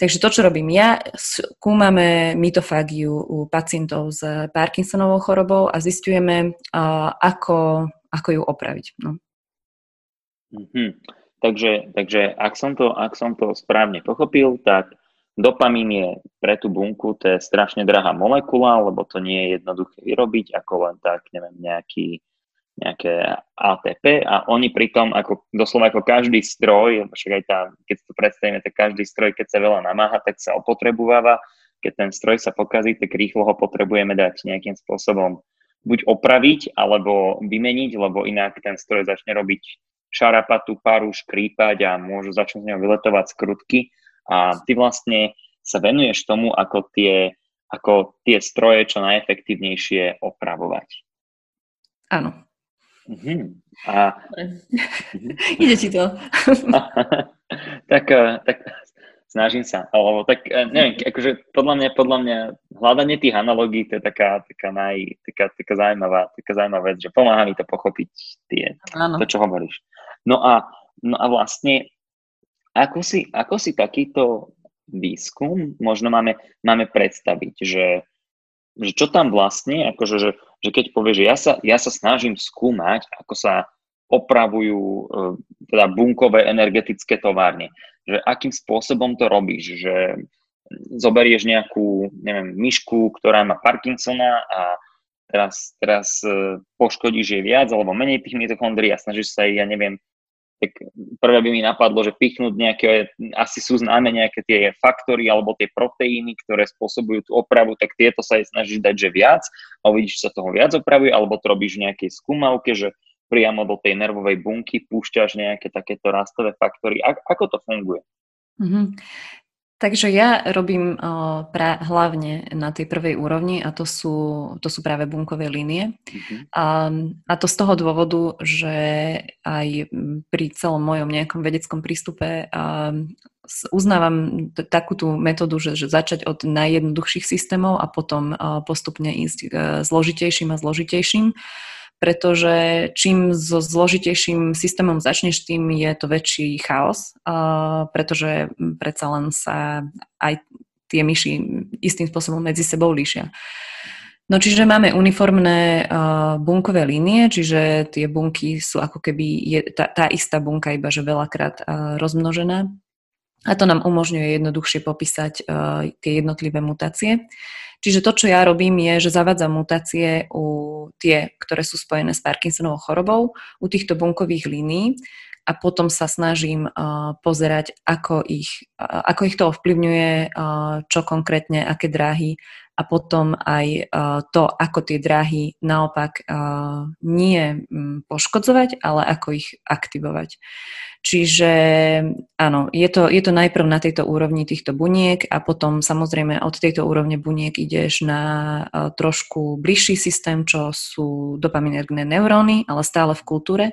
Takže to, čo robím ja, skúmame mitofágiu u pacientov s Parkinsonovou chorobou a zistujeme, ako, ako ju opraviť. No. Mm-hmm. Takže, takže ak, som to, ak som to správne pochopil, tak dopamín je pre tú bunku to je strašne drahá molekula, lebo to nie je jednoduché vyrobiť, ako len tak, neviem, nejaký nejaké ATP a oni pritom ako doslova ako každý stroj, však aj tá, keď to predstavíme, tak každý stroj, keď sa veľa namáha, tak sa opotrebováva. Keď ten stroj sa pokazí, tak rýchlo ho potrebujeme dať nejakým spôsobom buď opraviť, alebo vymeniť, lebo inak ten stroj začne robiť šarapatu, paru, škrípať a môžu začať z neho vyletovať skrutky. A ty vlastne sa venuješ tomu, ako tie, ako tie stroje čo najefektívnejšie opravovať. Áno, Mm-hmm. A... Mhm. Ide ti to. tak, eh, tak snažím sa, alebo tak e, neviem, akože podľa mňa, podľa mňa hľadanie tých analógií to je taká, taká, naj, taká, taká zaujímavá, taká zaujímavá vec, že pomáha mi to pochopiť tie, to, čo hovoríš. No a, no a vlastne, ako si, ako si takýto výskum možno máme, máme predstaviť, že, že čo tam vlastne, akože, že, že keď povieš, že ja sa, ja sa snažím skúmať, ako sa opravujú e, teda bunkové energetické továrne. Že akým spôsobom to robíš, že zoberieš nejakú, neviem, myšku, ktorá má Parkinsona a teraz, teraz e, poškodíš jej viac alebo menej tých mitochondrií a snažíš sa jej, ja neviem, tak prvé by mi napadlo, že pichnúť nejaké, asi sú známe nejaké tie faktory alebo tie proteíny, ktoré spôsobujú tú opravu, tak tieto sa jej snažíš dať, že viac a uvidíš, sa toho viac opravuje, alebo to robíš v nejakej skúmavke, že priamo do tej nervovej bunky púšťaš nejaké takéto rastové faktory. A, ako to funguje? Mm-hmm. Takže ja robím pra, hlavne na tej prvej úrovni a to sú, to sú práve bunkové línie. Mm-hmm. A, a to z toho dôvodu, že aj pri celom mojom nejakom vedeckom prístupe a, uznávam t- takú tú metódu, že, že začať od najjednoduchších systémov a potom a, postupne ísť a, e, zložitejším a zložitejším pretože čím so zložitejším systémom začneš, tým je to väčší chaos, pretože predsa len sa aj tie myši istým spôsobom medzi sebou líšia. No čiže máme uniformné uh, bunkové línie, čiže tie bunky sú ako keby je, tá, tá istá bunka, iba že veľakrát uh, rozmnožená. A to nám umožňuje jednoduchšie popísať uh, tie jednotlivé mutácie. Čiže to, čo ja robím, je, že zavádzam mutácie u tie, ktoré sú spojené s Parkinsonovou chorobou, u týchto bunkových línií a potom sa snažím uh, pozerať, ako ich, uh, ako ich to ovplyvňuje, uh, čo konkrétne, aké dráhy a potom aj uh, to, ako tie dráhy naopak uh, nie um, poškodzovať, ale ako ich aktivovať. Čiže áno, je to, je to najprv na tejto úrovni týchto buniek a potom samozrejme od tejto úrovne buniek ideš na uh, trošku bližší systém, čo sú dopaminergné neuróny, ale stále v kultúre.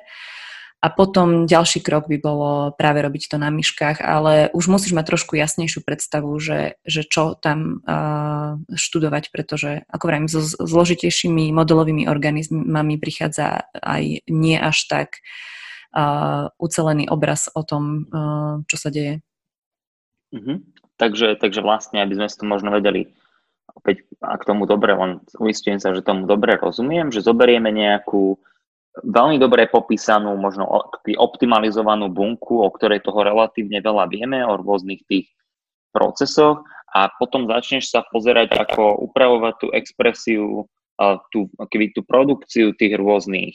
A potom ďalší krok by bolo práve robiť to na myškách, ale už musíš mať trošku jasnejšiu predstavu, že, že čo tam uh, študovať, pretože, ako vravím, so zložitejšími modelovými organizmami prichádza aj nie až tak uh, ucelený obraz o tom, uh, čo sa deje. Uh-huh. Takže, takže vlastne, aby sme si to možno vedeli opäť, ak tomu dobre, len uistujem sa, že tomu dobre rozumiem, že zoberieme nejakú veľmi dobre popísanú, možno optimalizovanú bunku, o ktorej toho relatívne veľa vieme, o rôznych tých procesoch. A potom začneš sa pozerať, ako upravovať tú expresiu, tú, keby tú produkciu tých rôznych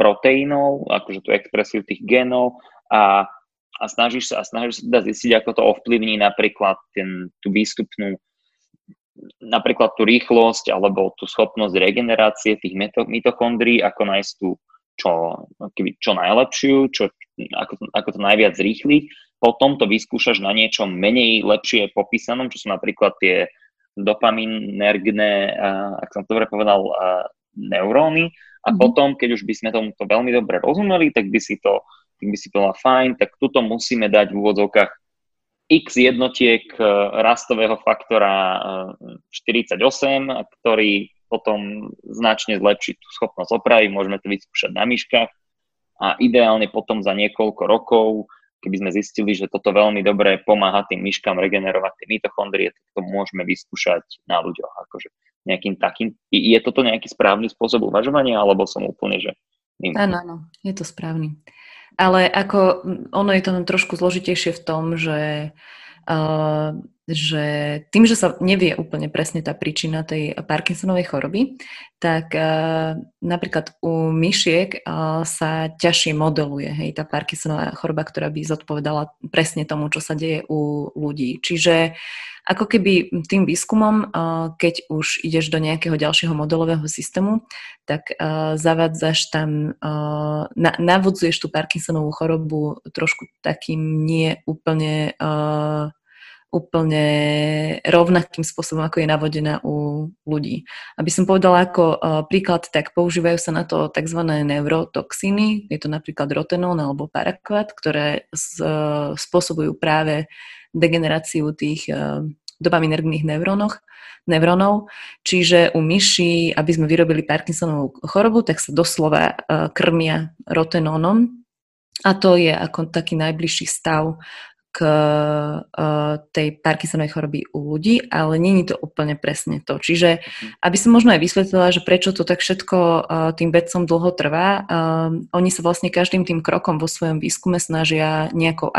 proteínov, akože tú expresiu tých genov a, a snažíš sa, a snažíš sa teda zistiť, ako to ovplyvní napríklad ten, tú výstupnú napríklad tú rýchlosť alebo tú schopnosť regenerácie tých mitochondrií, ako nájsť tú čo, keby, čo najlepšiu, čo, ako, ako to najviac rýchli. Potom to vyskúšaš na niečo menej lepšie popísanom, čo sú napríklad tie dopaminergné, ak som to dobre povedal, neuróny a mm-hmm. potom, keď už by sme tomuto veľmi dobre rozumeli, tak by si to, by si povedala fajn, tak tuto musíme dať v úvodzovkách x jednotiek e, rastového faktora 48, e, ktorý potom značne zlepší tú schopnosť opravy, môžeme to vyskúšať na myškách a ideálne potom za niekoľko rokov, keby sme zistili, že toto veľmi dobre pomáha tým myškám regenerovať tie mitochondrie, tak to môžeme vyskúšať na ľuďoch. Akože nejakým takým. Je toto nejaký správny spôsob uvažovania, alebo som úplne, že... Áno, áno, je to správny. Ale ako ono je to trošku zložitejšie v tom, že uh, že tým, že sa nevie úplne presne tá príčina tej Parkinsonovej choroby, tak uh, napríklad u myšiek uh, sa ťažšie modeluje hej, tá Parkinsonová choroba, ktorá by zodpovedala presne tomu, čo sa deje u ľudí. Čiže ako keby tým výskumom, uh, keď už ideš do nejakého ďalšieho modelového systému, tak uh, zavádzaš tam, uh, na, navodzuješ tú Parkinsonovú chorobu trošku takým nie úplne uh, úplne rovnakým spôsobom, ako je navodená u ľudí. Aby som povedala ako uh, príklad, tak používajú sa na to tzv. neurotoxíny, je to napríklad rotenón alebo parakvat, ktoré uh, spôsobujú práve degeneráciu tých uh, dopaminergných neurónoch, neurónov. Čiže u myší, aby sme vyrobili Parkinsonovú chorobu, tak sa doslova krmia rotenónom, a to je ako taký najbližší stav k uh, tej Parkinsonovej choroby u ľudí, ale není to úplne presne to. Čiže, mhm. aby som možno aj vysvetlila, že prečo to tak všetko uh, tým vedcom dlho trvá, uh, oni sa vlastne každým tým krokom vo svojom výskume snažia nejakou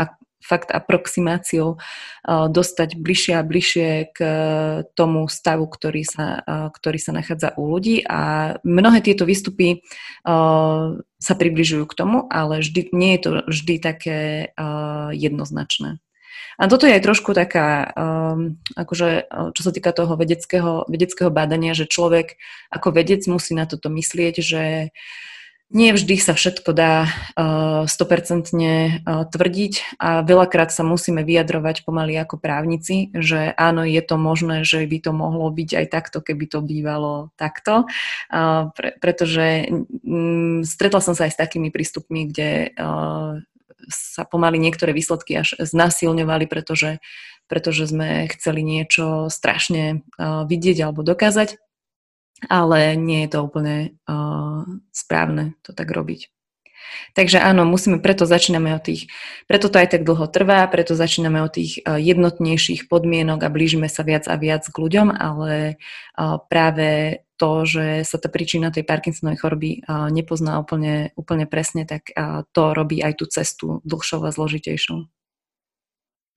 fakt aproximáciou dostať bližšie a bližšie k tomu stavu, ktorý sa, ktorý sa nachádza u ľudí a mnohé tieto výstupy sa približujú k tomu, ale vždy, nie je to vždy také jednoznačné. A toto je aj trošku taká, akože, čo sa týka toho vedeckého, vedeckého bádania, že človek ako vedec musí na toto myslieť, že nie vždy sa všetko dá uh, 100% uh, tvrdiť a veľakrát sa musíme vyjadrovať pomaly ako právnici, že áno, je to možné, že by to mohlo byť aj takto, keby to bývalo takto, uh, pre, pretože um, stretla som sa aj s takými prístupmi, kde sa pomaly niektoré výsledky až znasilňovali, pretože, pretože sme chceli niečo strašne vidieť alebo dokázať ale nie je to úplne uh, správne to tak robiť. Takže áno, musíme, preto začíname od tých, preto to aj tak dlho trvá, preto začíname od tých uh, jednotnejších podmienok a blížime sa viac a viac k ľuďom, ale uh, práve to, že sa tá príčina tej Parkinsonovej choroby nepozná úplne, úplne presne, tak to robí aj tú cestu dlhšou a zložitejšou.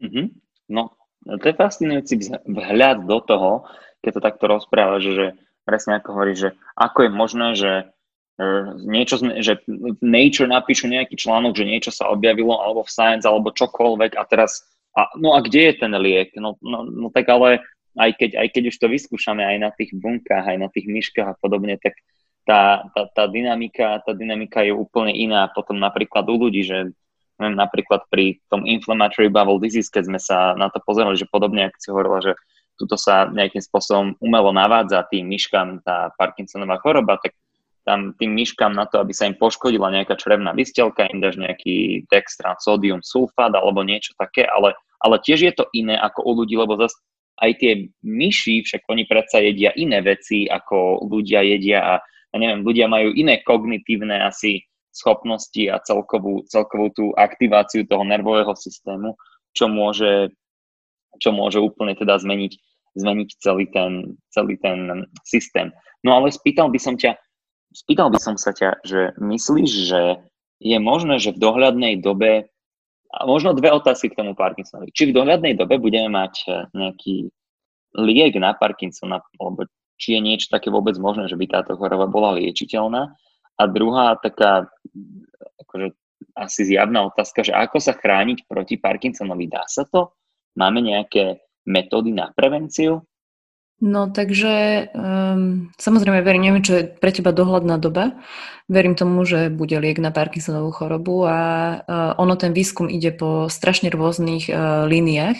Mm-hmm. No, to je fascinujúci vhľad do toho, keď to takto rozprávaš, že presne ako hovorí, že ako je možné, že e, niečo, že Nature napíšu nejaký článok, že niečo sa objavilo, alebo v Science, alebo čokoľvek a teraz, a, no a kde je ten liek? No, no, no tak ale aj keď, aj keď už to vyskúšame aj na tých bunkách, aj na tých myškách a podobne, tak tá, tá, tá, dynamika, tá dynamika je úplne iná potom napríklad u ľudí, že neviem, napríklad pri tom inflammatory bowel disease, keď sme sa na to pozerali, že podobne, ako si hovorila, že tuto sa nejakým spôsobom umelo navádza tým myškám tá Parkinsonová choroba, tak tam tým myškám na to, aby sa im poškodila nejaká črevná vystelka, im dáš nejaký dextran, sodium, sulfát alebo niečo také, ale, ale tiež je to iné ako u ľudí, lebo zase aj tie myši, však oni predsa jedia iné veci, ako ľudia jedia a ja neviem, ľudia majú iné kognitívne asi schopnosti a celkovú, celkovú tú aktiváciu toho nervového systému, čo môže čo môže úplne teda zmeniť, zmeniť celý, ten, celý ten systém. No ale spýtal by som ťa, spýtal by som sa ťa, že myslíš, že je možné, že v dohľadnej dobe, a možno dve otázky k tomu Parkinsonovi. Či v dohľadnej dobe budeme mať e, nejaký liek na Parkinsona, alebo či je niečo také vôbec možné, že by táto choroba bola liečiteľná. A druhá taká, akože asi zjavná otázka, že ako sa chrániť proti Parkinsonovi. Dá sa to? Máme nejaké metódy na prevenciu? No takže um, samozrejme verím, neviem, čo je pre teba dohľadná doba. Verím tomu, že bude liek na Parkinsonovú chorobu a uh, ono ten výskum ide po strašne rôznych uh, líniách.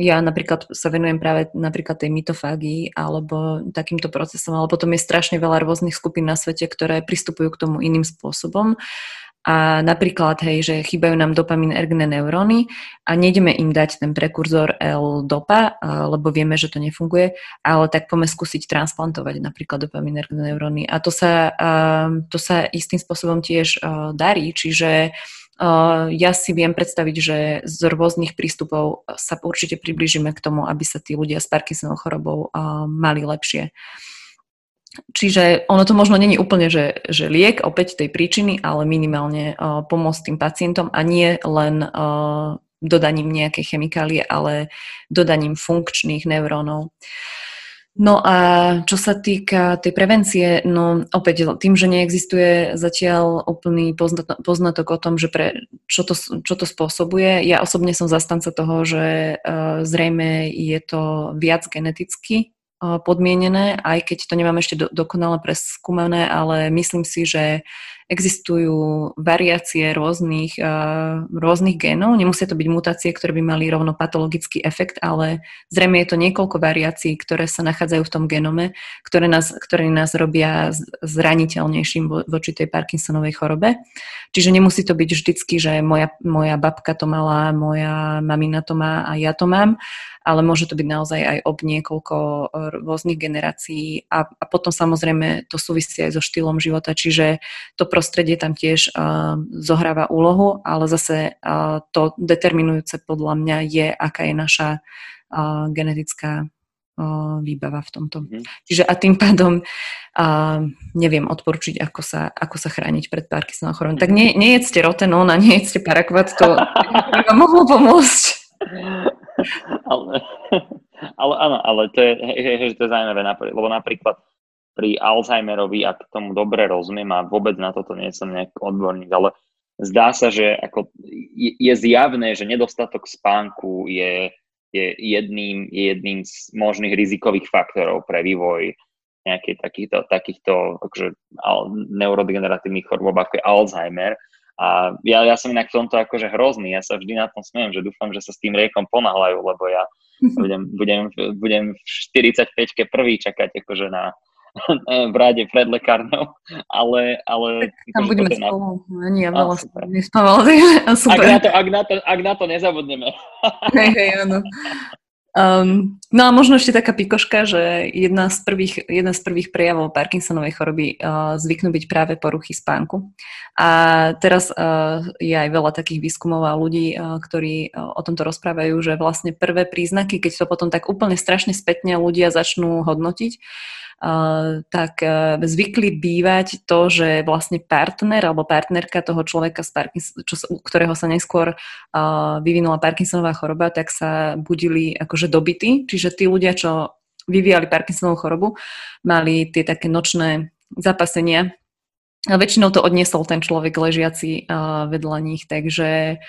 Ja napríklad sa venujem práve napríklad tej mitofágii alebo takýmto procesom, ale potom je strašne veľa rôznych skupín na svete, ktoré pristupujú k tomu iným spôsobom. A napríklad, hej, že chýbajú nám ergné neuróny a nejdeme im dať ten prekurzor L-dopa, lebo vieme, že to nefunguje, ale tak poďme skúsiť transplantovať napríklad ergné neuróny. A to sa, to sa istým spôsobom tiež darí, čiže ja si viem predstaviť, že z rôznych prístupov sa určite približíme k tomu, aby sa tí ľudia s Parkinsonovou chorobou mali lepšie. Čiže ono to možno není úplne, že, že liek opäť tej príčiny, ale minimálne uh, pomôcť tým pacientom a nie len uh, dodaním nejakej chemikálie, ale dodaním funkčných neurónov. No a čo sa týka tej prevencie, no opäť tým, že neexistuje zatiaľ úplný poznatok o tom, že pre, čo, to, čo to spôsobuje, ja osobne som zastanca toho, že uh, zrejme je to viac geneticky podmienené, aj keď to nemám ešte do, dokonale preskúmané, ale myslím si, že existujú variácie rôznych, uh, rôznych génov. Nemusia to byť mutácie, ktoré by mali rovno patologický efekt, ale zrejme je to niekoľko variácií, ktoré sa nachádzajú v tom genome, ktoré nás, ktoré nás robia zraniteľnejším voči tej Parkinsonovej chorobe. Čiže nemusí to byť vždycky, že moja, moja babka to mala, moja mamina to má a ja to mám, ale môže to byť naozaj aj ob niekoľko e, rôznych generácií a, a potom samozrejme to súvisí aj so štýlom života, čiže to prostredie tam tiež uh, zohráva úlohu, ale zase uh, to determinujúce podľa mňa je, aká je naša uh, genetická výbava v tomto. Mm. Čiže a tým pádom uh, neviem odporučiť, ako sa, ako sa chrániť pred Parkinsonovou chorobou. Mm. Tak nie, nejedzte rotenón a nejedzte parakvat, to by vám mohlo pomôcť. ale, ale áno, ale to je, že to je zaujímavé, lebo napríklad pri Alzheimerovi, ak tomu dobre rozumiem a vôbec na toto nie som nejaký odborník, ale zdá sa, že ako je, zjavné, že nedostatok spánku je, je, jedným, je jedným z možných rizikových faktorov pre vývoj nejakých takýchto, takýchto akože, neurodegeneratívnych chorôb, ako je Alzheimer. A ja, ja som inak v tomto akože hrozný, ja sa vždy na tom smiem, že dúfam, že sa s tým riekom ponáhľajú, lebo ja budem, budem, budem v 45-ke prvý čakať akože na, v ráde pred lekárňou, ale... ale tam budeme spolu, ani ja veľa nespávala, takže super. Ak na, to, ak, na to, ak na to nezabudneme. Hej, hej, áno. Um, no a možno ešte taká pikoška, že jedna z prvých, jedna z prvých prejavov Parkinsonovej choroby uh, zvyknú byť práve poruchy spánku. A teraz uh, je aj veľa takých výskumov a ľudí, uh, ktorí uh, o tomto rozprávajú, že vlastne prvé príznaky, keď to potom tak úplne strašne spätne ľudia začnú hodnotiť, tak e, zvykli bývať to, že vlastne partner alebo partnerka toho človeka, z Parkins- čo, ktorého sa neskôr vyvinula Parkinsonová choroba, tak sa budili akože dobytí. Čiže tí ľudia, čo vyvíjali Parkinsonovú chorobu, mali tie také nočné zapasenia. A väčšinou to odniesol ten človek ležiaci vedľa nich, takže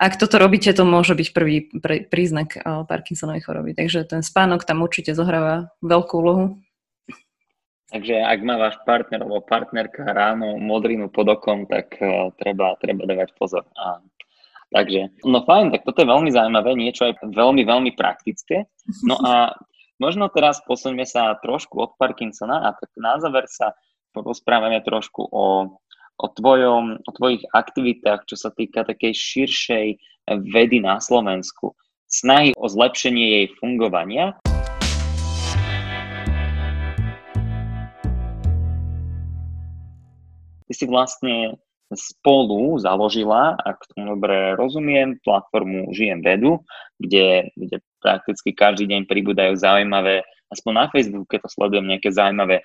ak toto robíte, to môže byť prvý príznak Parkinsonovej choroby. Takže ten spánok tam určite zohráva veľkú úlohu. Takže ak má váš partner alebo partnerka ráno modrinu pod okom, tak uh, treba, treba dávať pozor. A, takže, no fajn, tak toto je veľmi zaujímavé, niečo aj veľmi, veľmi praktické. No a možno teraz posuňme sa trošku od Parkinsona a tak na záver sa porozprávame trošku o, o, tvojom, o tvojich aktivitách, čo sa týka takej širšej vedy na Slovensku. Snahy o zlepšenie jej fungovania. Ty si vlastne spolu založila, ak tomu dobre rozumiem, platformu Žijem vedu, kde, kde prakticky každý deň pribúdajú zaujímavé, aspoň na Facebooku, keď to sledujem, nejaké zaujímavé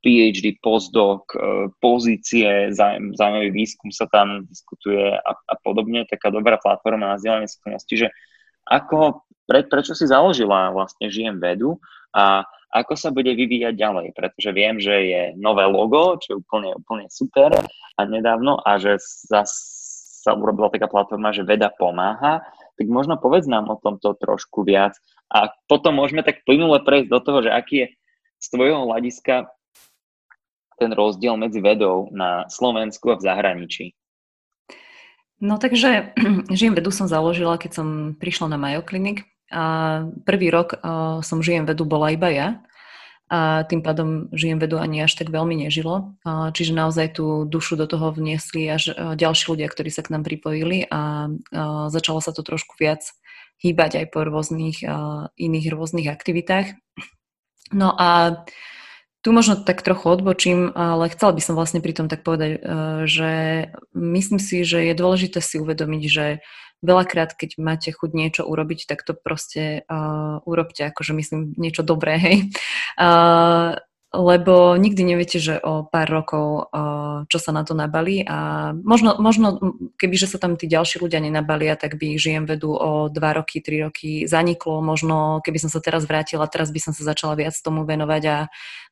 PhD, postdoc, e, pozície, zaujímavý výskum sa tam diskutuje a, a podobne, taká dobrá platforma na vzdelanie skúsenosti, že ako, pre, prečo si založila vlastne Žijem vedu a ako sa bude vyvíjať ďalej, pretože viem, že je nové logo, čo je úplne, úplne super a nedávno a že zas sa urobila taká platforma, že veda pomáha, tak možno povedz nám o tomto trošku viac a potom môžeme tak plynule prejsť do toho, že aký je z tvojho hľadiska ten rozdiel medzi vedou na Slovensku a v zahraničí. No takže žijem vedu som založila, keď som prišla na Mayo Clinic a prvý rok uh, som žijem vedu bola iba ja a tým pádom žijem vedu ani až tak veľmi nežilo. Uh, čiže naozaj tú dušu do toho vniesli až uh, ďalší ľudia, ktorí sa k nám pripojili a uh, začalo sa to trošku viac hýbať aj po rôznych uh, iných rôznych aktivitách. No a tu možno tak trochu odbočím, ale chcela by som vlastne pri tom tak povedať, že myslím si, že je dôležité si uvedomiť, že veľakrát, keď máte chuť niečo urobiť, tak to proste uh, urobte, akože myslím niečo dobré, hej. Uh, lebo nikdy neviete, že o pár rokov, uh, čo sa na to nabalí a možno, možno kebyže sa tam tí ďalší ľudia nenabalia, tak by žijem vedu o dva roky, tri roky zaniklo, možno keby som sa teraz vrátila, teraz by som sa začala viac tomu venovať a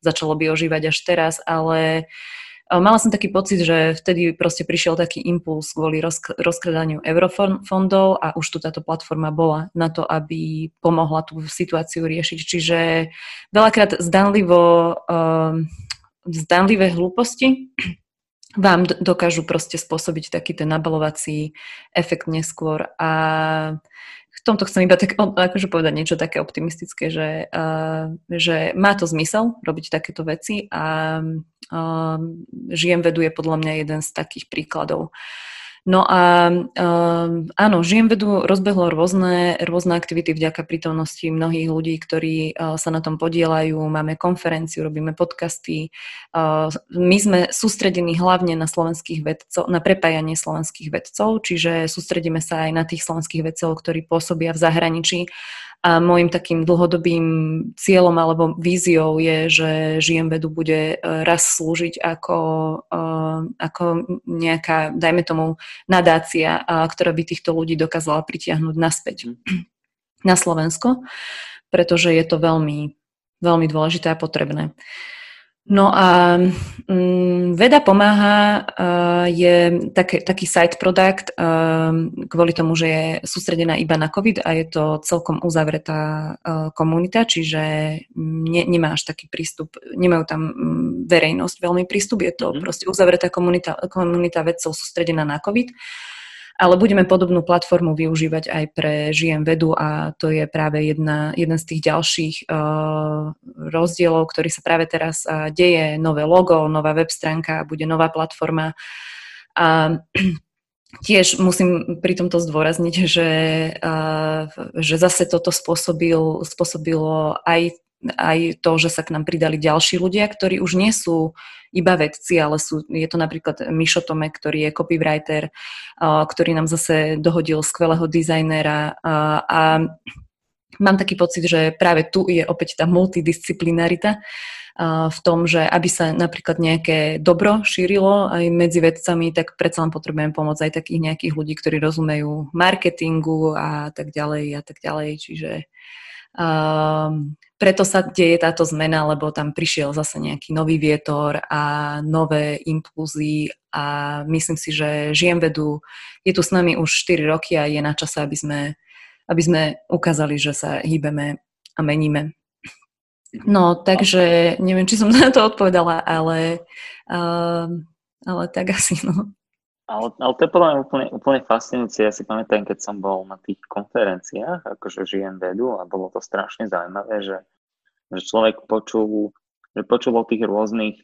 začalo by ožívať až teraz, ale uh, Mala som taký pocit, že vtedy proste prišiel taký impuls kvôli rozk- rozkladaniu eurofondov a už tu táto platforma bola na to, aby pomohla tú situáciu riešiť. Čiže veľakrát zdanlivo, um, zdanlivé hlúposti vám dokážu proste spôsobiť taký ten nabalovací efekt neskôr. A v tomto chcem iba tak, akože povedať niečo také optimistické, že, uh, že má to zmysel robiť takéto veci a uh, žijem veduje podľa mňa jeden z takých príkladov. No a um, áno, Žijem vedu rozbehlo rôzne, rôzne aktivity vďaka prítomnosti mnohých ľudí, ktorí uh, sa na tom podielajú. Máme konferenciu, robíme podcasty. Uh, my sme sústredení hlavne na slovenských vedcov, na prepájanie slovenských vedcov, čiže sústredíme sa aj na tých slovenských vedcov, ktorí pôsobia v zahraničí a môjim takým dlhodobým cieľom alebo víziou je, že žijem vedu bude e, raz slúžiť ako, e, ako nejaká, dajme tomu, nadácia, ktorá by týchto ľudí dokázala pritiahnuť naspäť mhm. na Slovensko, pretože je to veľmi, veľmi dôležité a potrebné. No a um, veda pomáha uh, je taký, taký side product uh, kvôli tomu, že je sústredená iba na COVID a je to celkom uzavretá uh, komunita, čiže ne, nemáš taký prístup, nemajú tam um, verejnosť veľmi prístup, je to mm-hmm. proste uzavretá komunita, komunita vedcov sústredená na COVID. Uh, ale budeme podobnú platformu využívať aj pre Žijem vedu a to je práve jedna, jeden z tých ďalších uh, rozdielov, ktorý sa práve teraz uh, deje. Nové logo, nová web stránka, bude nová platforma. A tiež musím pri tomto zdôrazniť, že, uh, že zase toto spôsobil, spôsobilo aj aj to, že sa k nám pridali ďalší ľudia, ktorí už nie sú iba vedci, ale sú, je to napríklad Mišo Tome, ktorý je copywriter, ktorý nám zase dohodil skvelého dizajnera a mám taký pocit, že práve tu je opäť tá multidisciplinarita v tom, že aby sa napríklad nejaké dobro šírilo aj medzi vedcami, tak predsa len potrebujeme pomôcť aj takých nejakých ľudí, ktorí rozumejú marketingu a tak ďalej a tak ďalej. Čiže um, preto sa deje táto zmena, lebo tam prišiel zase nejaký nový vietor a nové impulzy a myslím si, že žijem vedu, je tu s nami už 4 roky a je na čase, aby sme, aby sme ukázali, že sa hýbeme a meníme. No, takže neviem, či som na to odpovedala, ale, uh, ale tak asi, no. Ale, ale to je podľa mňa úplne, úplne fascinujúce. Ja si pamätám, keď som bol na tých konferenciách, akože žijem vedu a bolo to strašne zaujímavé, že, že človek počul, že počul o tých rôznych,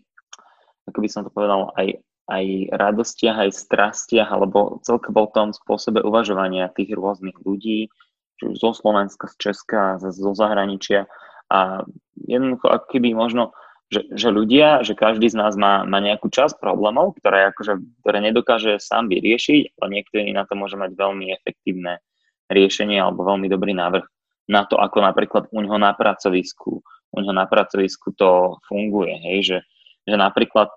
ako by som to povedal, aj, aj radostiach, aj strastiach, alebo celkovo o tom spôsobe uvažovania tých rôznych ľudí, či už zo Slovenska, z Česka, zo zahraničia. A jednoducho, ako keby možno že, že ľudia, že každý z nás má, má nejakú časť problémov, ktoré, akože, ktoré nedokáže sám vyriešiť, ale niektorý na to môže mať veľmi efektívne riešenie alebo veľmi dobrý návrh na to, ako napríklad u ňoho na pracovisku, u ňoho na pracovisku to funguje, hej, že, že napríklad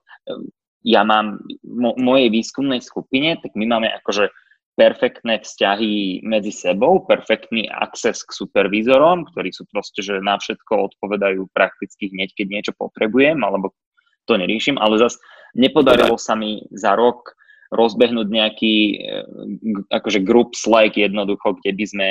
ja mám v mojej výskumnej skupine, tak my máme akože perfektné vzťahy medzi sebou, perfektný access k supervízorom, ktorí sú proste, že na všetko odpovedajú prakticky hneď, keď niečo potrebujem, alebo to neriešim, ale zase nepodarilo sa mi za rok rozbehnúť nejaký eh, akože group Slack jednoducho, kde by sme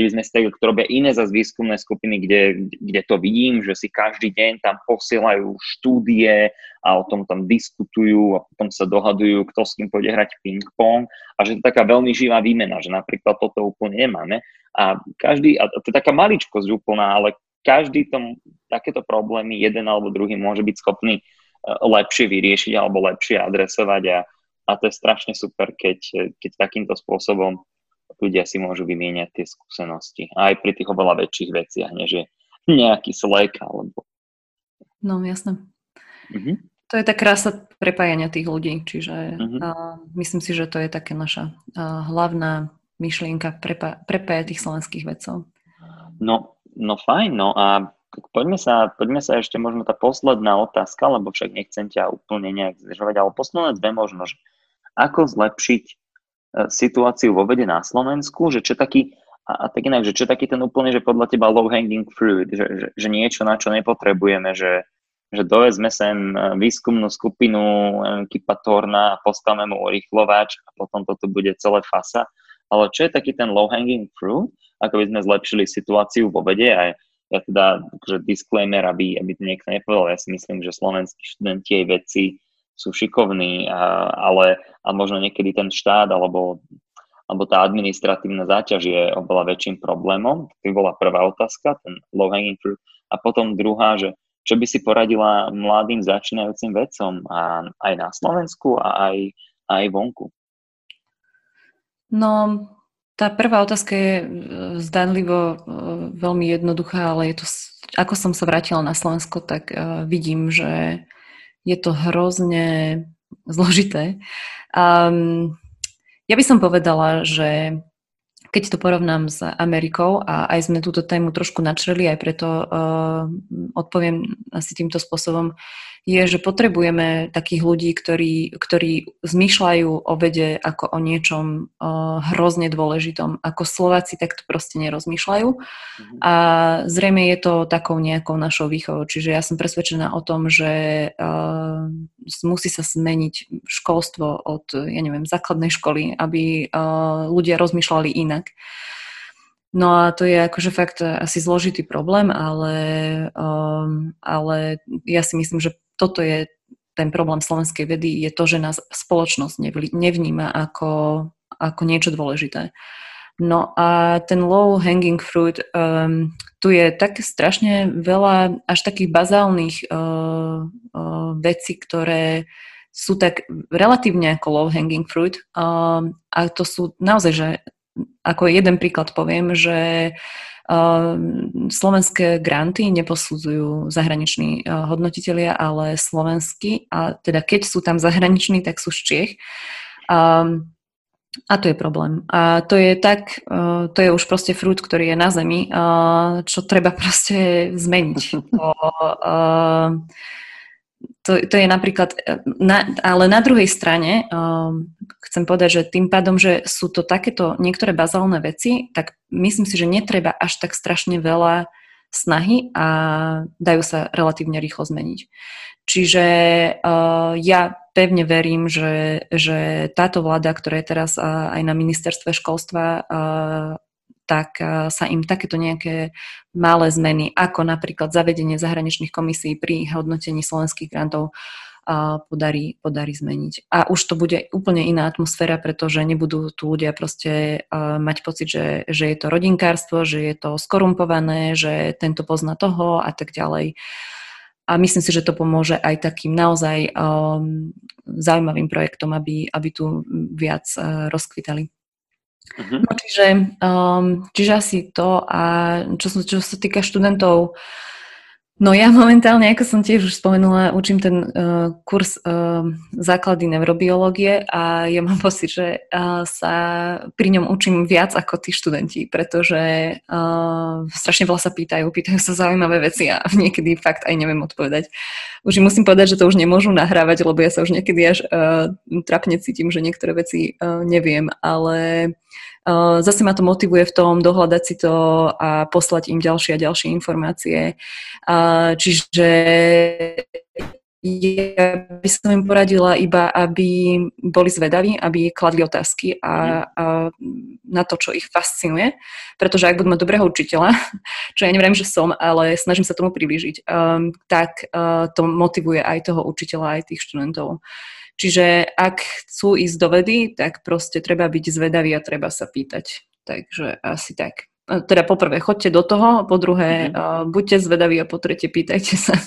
by sme stali, ktoré robia iné za výskumné skupiny, kde, kde to vidím, že si každý deň tam posielajú štúdie a o tom tam diskutujú a potom sa dohadujú, kto s kým pôjde hrať ping-pong. A že to je taká veľmi živá výmena, že napríklad toto úplne nemáme. A každý, a to je taká maličkosť úplná, ale každý tom, takéto problémy, jeden alebo druhý môže byť schopný e, lepšie vyriešiť alebo lepšie adresovať a, a to je strašne super, keď, keď takýmto spôsobom ľudia si môžu vymieňať tie skúsenosti. Aj pri tých oveľa väčších veciach, než je nejaký Slack alebo... No, jasné. Uh-huh. To je tá krása prepájania tých ľudí, čiže uh-huh. uh, myslím si, že to je také naša uh, hlavná myšlienka prepa- prepájať tých slovenských vedcov. No, no fajn, no a poďme sa, poďme sa ešte možno tá posledná otázka, lebo však nechcem ťa úplne nejak zdržovať, ale posledné dve možno, že ako zlepšiť situáciu vo vede na Slovensku, že čo taký, a, a tak inak, že čo taký ten úplne, že podľa teba low hanging fruit, že, že, že niečo, na čo nepotrebujeme, že, že dovedzme sem e, výskumnú skupinu Kipa Torna a postavme mu urýchlovač a potom toto bude celé fasa. Ale čo je taký ten low hanging fruit, ako by sme zlepšili situáciu vo vede a ja teda, že disclaimer, aby, aby to niekto nepovedal, ja si myslím, že slovenskí študenti aj vedci sú šikovní, ale, ale možno niekedy ten štát alebo, alebo tá administratívna záťaž je oveľa väčším problémom. To by bola prvá otázka, ten low hanging fruit. A potom druhá, že čo by si poradila mladým začínajúcim vedcom a aj na Slovensku a aj, aj vonku? No, tá prvá otázka je e, zdanlivo e, veľmi jednoduchá, ale je to, ako som sa vrátila na Slovensko, tak uh, vidím, že je to hrozne zložité. Um, ja by som povedala, že keď to porovnám s Amerikou a aj sme túto tému trošku načreli, aj preto uh, odpoviem asi týmto spôsobom, je, že potrebujeme takých ľudí, ktorí, ktorí zmýšľajú o vede ako o niečom uh, hrozne dôležitom. Ako Slováci takto proste nerozmýšľajú. Mm-hmm. A zrejme je to takou nejakou našou výchovou. Čiže ja som presvedčená o tom, že uh, musí sa zmeniť školstvo od, ja neviem, základnej školy, aby uh, ľudia rozmýšľali inak. No a to je akože fakt asi zložitý problém, ale, um, ale ja si myslím, že toto je ten problém slovenskej vedy, je to, že nás spoločnosť nevníma ako, ako niečo dôležité. No a ten low hanging fruit, um, tu je tak strašne veľa až takých bazálnych uh, uh, vecí, ktoré sú tak relatívne ako low hanging fruit. Um, a to sú naozaj, že ako jeden príklad poviem, že Ehm, slovenské granty neposudzujú zahraniční eh, hodnotitelia, ale slovenskí a teda keď sú tam zahraniční, tak sú z Čiech. Um, a to je problém. A to je tak, uh, to je už proste frút, ktorý je na zemi, uh, čo treba proste zmeniť. To, to, to je napríklad, e, na, ale na druhej strane um, chcem povedať, že tým pádom, že sú to takéto niektoré bazálne veci, tak myslím si, že netreba až tak strašne veľa snahy a dajú sa relatívne rýchlo zmeniť. Čiže uh, ja pevne verím, že, že táto vláda, ktorá je teraz uh, aj na ministerstve školstva, uh, tak eh, sa im takéto nejaké malé zmeny, ako napríklad zavedenie zahraničných komisí pri hodnotení slovenských grantov, eh, podarí, podarí zmeniť. A už to bude úplne iná atmosféra, pretože nebudú tu ľudia proste eh, mať pocit, že, že je to rodinkárstvo, že je to skorumpované, že tento pozná toho a tak ďalej. A myslím si, že to pomôže aj takým naozaj um, zaujímavým projektom, aby, aby tu viac uh, rozkvitali. Uh-huh. No, čiže, um, čiže asi to a čo, čo sa týka študentov, no ja momentálne, ako som tiež už spomenula, učím ten uh, kurz uh, základy neurobiológie a ja mám pocit, že uh, sa pri ňom učím viac ako tí študenti, pretože uh, strašne veľa sa pýtajú, pýtajú sa zaujímavé veci a niekedy fakt aj neviem odpovedať. Už im musím povedať, že to už nemôžu nahrávať, lebo ja sa už niekedy až uh, trapne cítim, že niektoré veci uh, neviem, ale Zase ma to motivuje v tom dohľadať si to a poslať im ďalšie a ďalšie informácie. Čiže ja by som im poradila iba, aby boli zvedaví, aby kladli otázky a, a na to, čo ich fascinuje. Pretože ak budú mať dobrého učiteľa, čo ja neviem, že som, ale snažím sa tomu priblížiť, um, tak uh, to motivuje aj toho učiteľa, aj tých študentov. Čiže ak chcú ísť do vedy, tak proste treba byť zvedavý a treba sa pýtať. Takže asi tak. Teda poprvé, chodte do toho, po druhé, mm-hmm. buďte zvedaví a po tretie, pýtajte sa.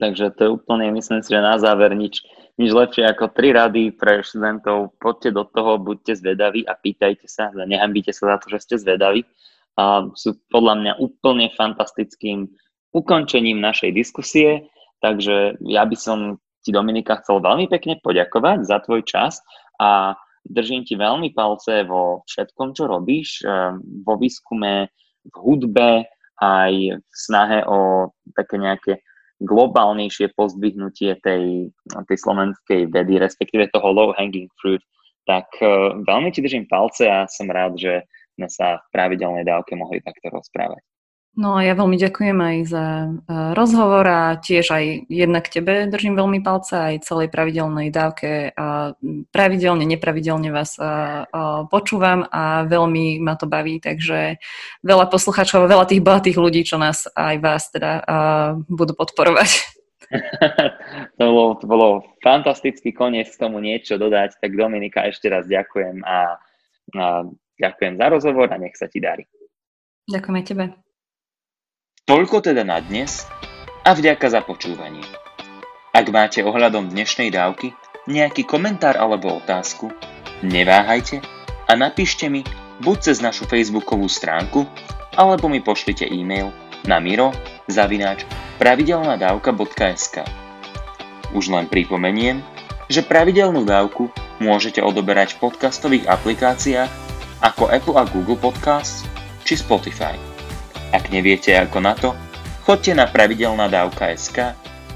Takže to je úplne, myslím si, že na záver nič, nič lepšie ako tri rady pre študentov. Poďte do toho, buďte zvedaví a pýtajte sa, nehambíte sa za to, že ste zvedaví. A sú podľa mňa úplne fantastickým ukončením našej diskusie. Takže ja by som ti Dominika chcel veľmi pekne poďakovať za tvoj čas a držím ti veľmi palce vo všetkom, čo robíš, eh, vo výskume, v hudbe, aj v snahe o také nejaké globálnejšie pozdvihnutie tej, tej slovenskej vedy, respektíve toho low hanging fruit, tak uh, veľmi ti držím palce a som rád, že sme sa v pravidelnej dávke mohli takto rozprávať. No a ja veľmi ďakujem aj za uh, rozhovor a tiež aj jednak tebe držím veľmi palce aj celej pravidelnej dávke. A pravidelne, nepravidelne vás uh, uh, počúvam a veľmi ma to baví, takže veľa poslucháčov, veľa tých bohatých ľudí, čo nás aj vás teda budú podporovať. to, bolo, to bolo fantastický koniec k tomu niečo dodať, tak Dominika ešte raz ďakujem a, a ďakujem za rozhovor a nech sa ti darí. Ďakujem aj tebe. Toľko teda na dnes a vďaka za počúvanie. Ak máte ohľadom dnešnej dávky nejaký komentár alebo otázku, neváhajte a napíšte mi buď cez našu facebookovú stránku, alebo mi pošlite e-mail na miro zavináč pravidelnadavka.sk Už len pripomeniem, že pravidelnú dávku môžete odoberať v podcastových aplikáciách ako Apple a Google Podcasts či Spotify. Ak neviete ako na to, chodte na pravidelnadavka.sk,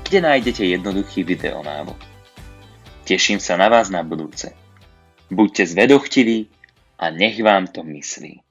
kde nájdete jednoduchý videonávod. Teším sa na vás na budúce. Buďte zvedochtiví a nech vám to myslí.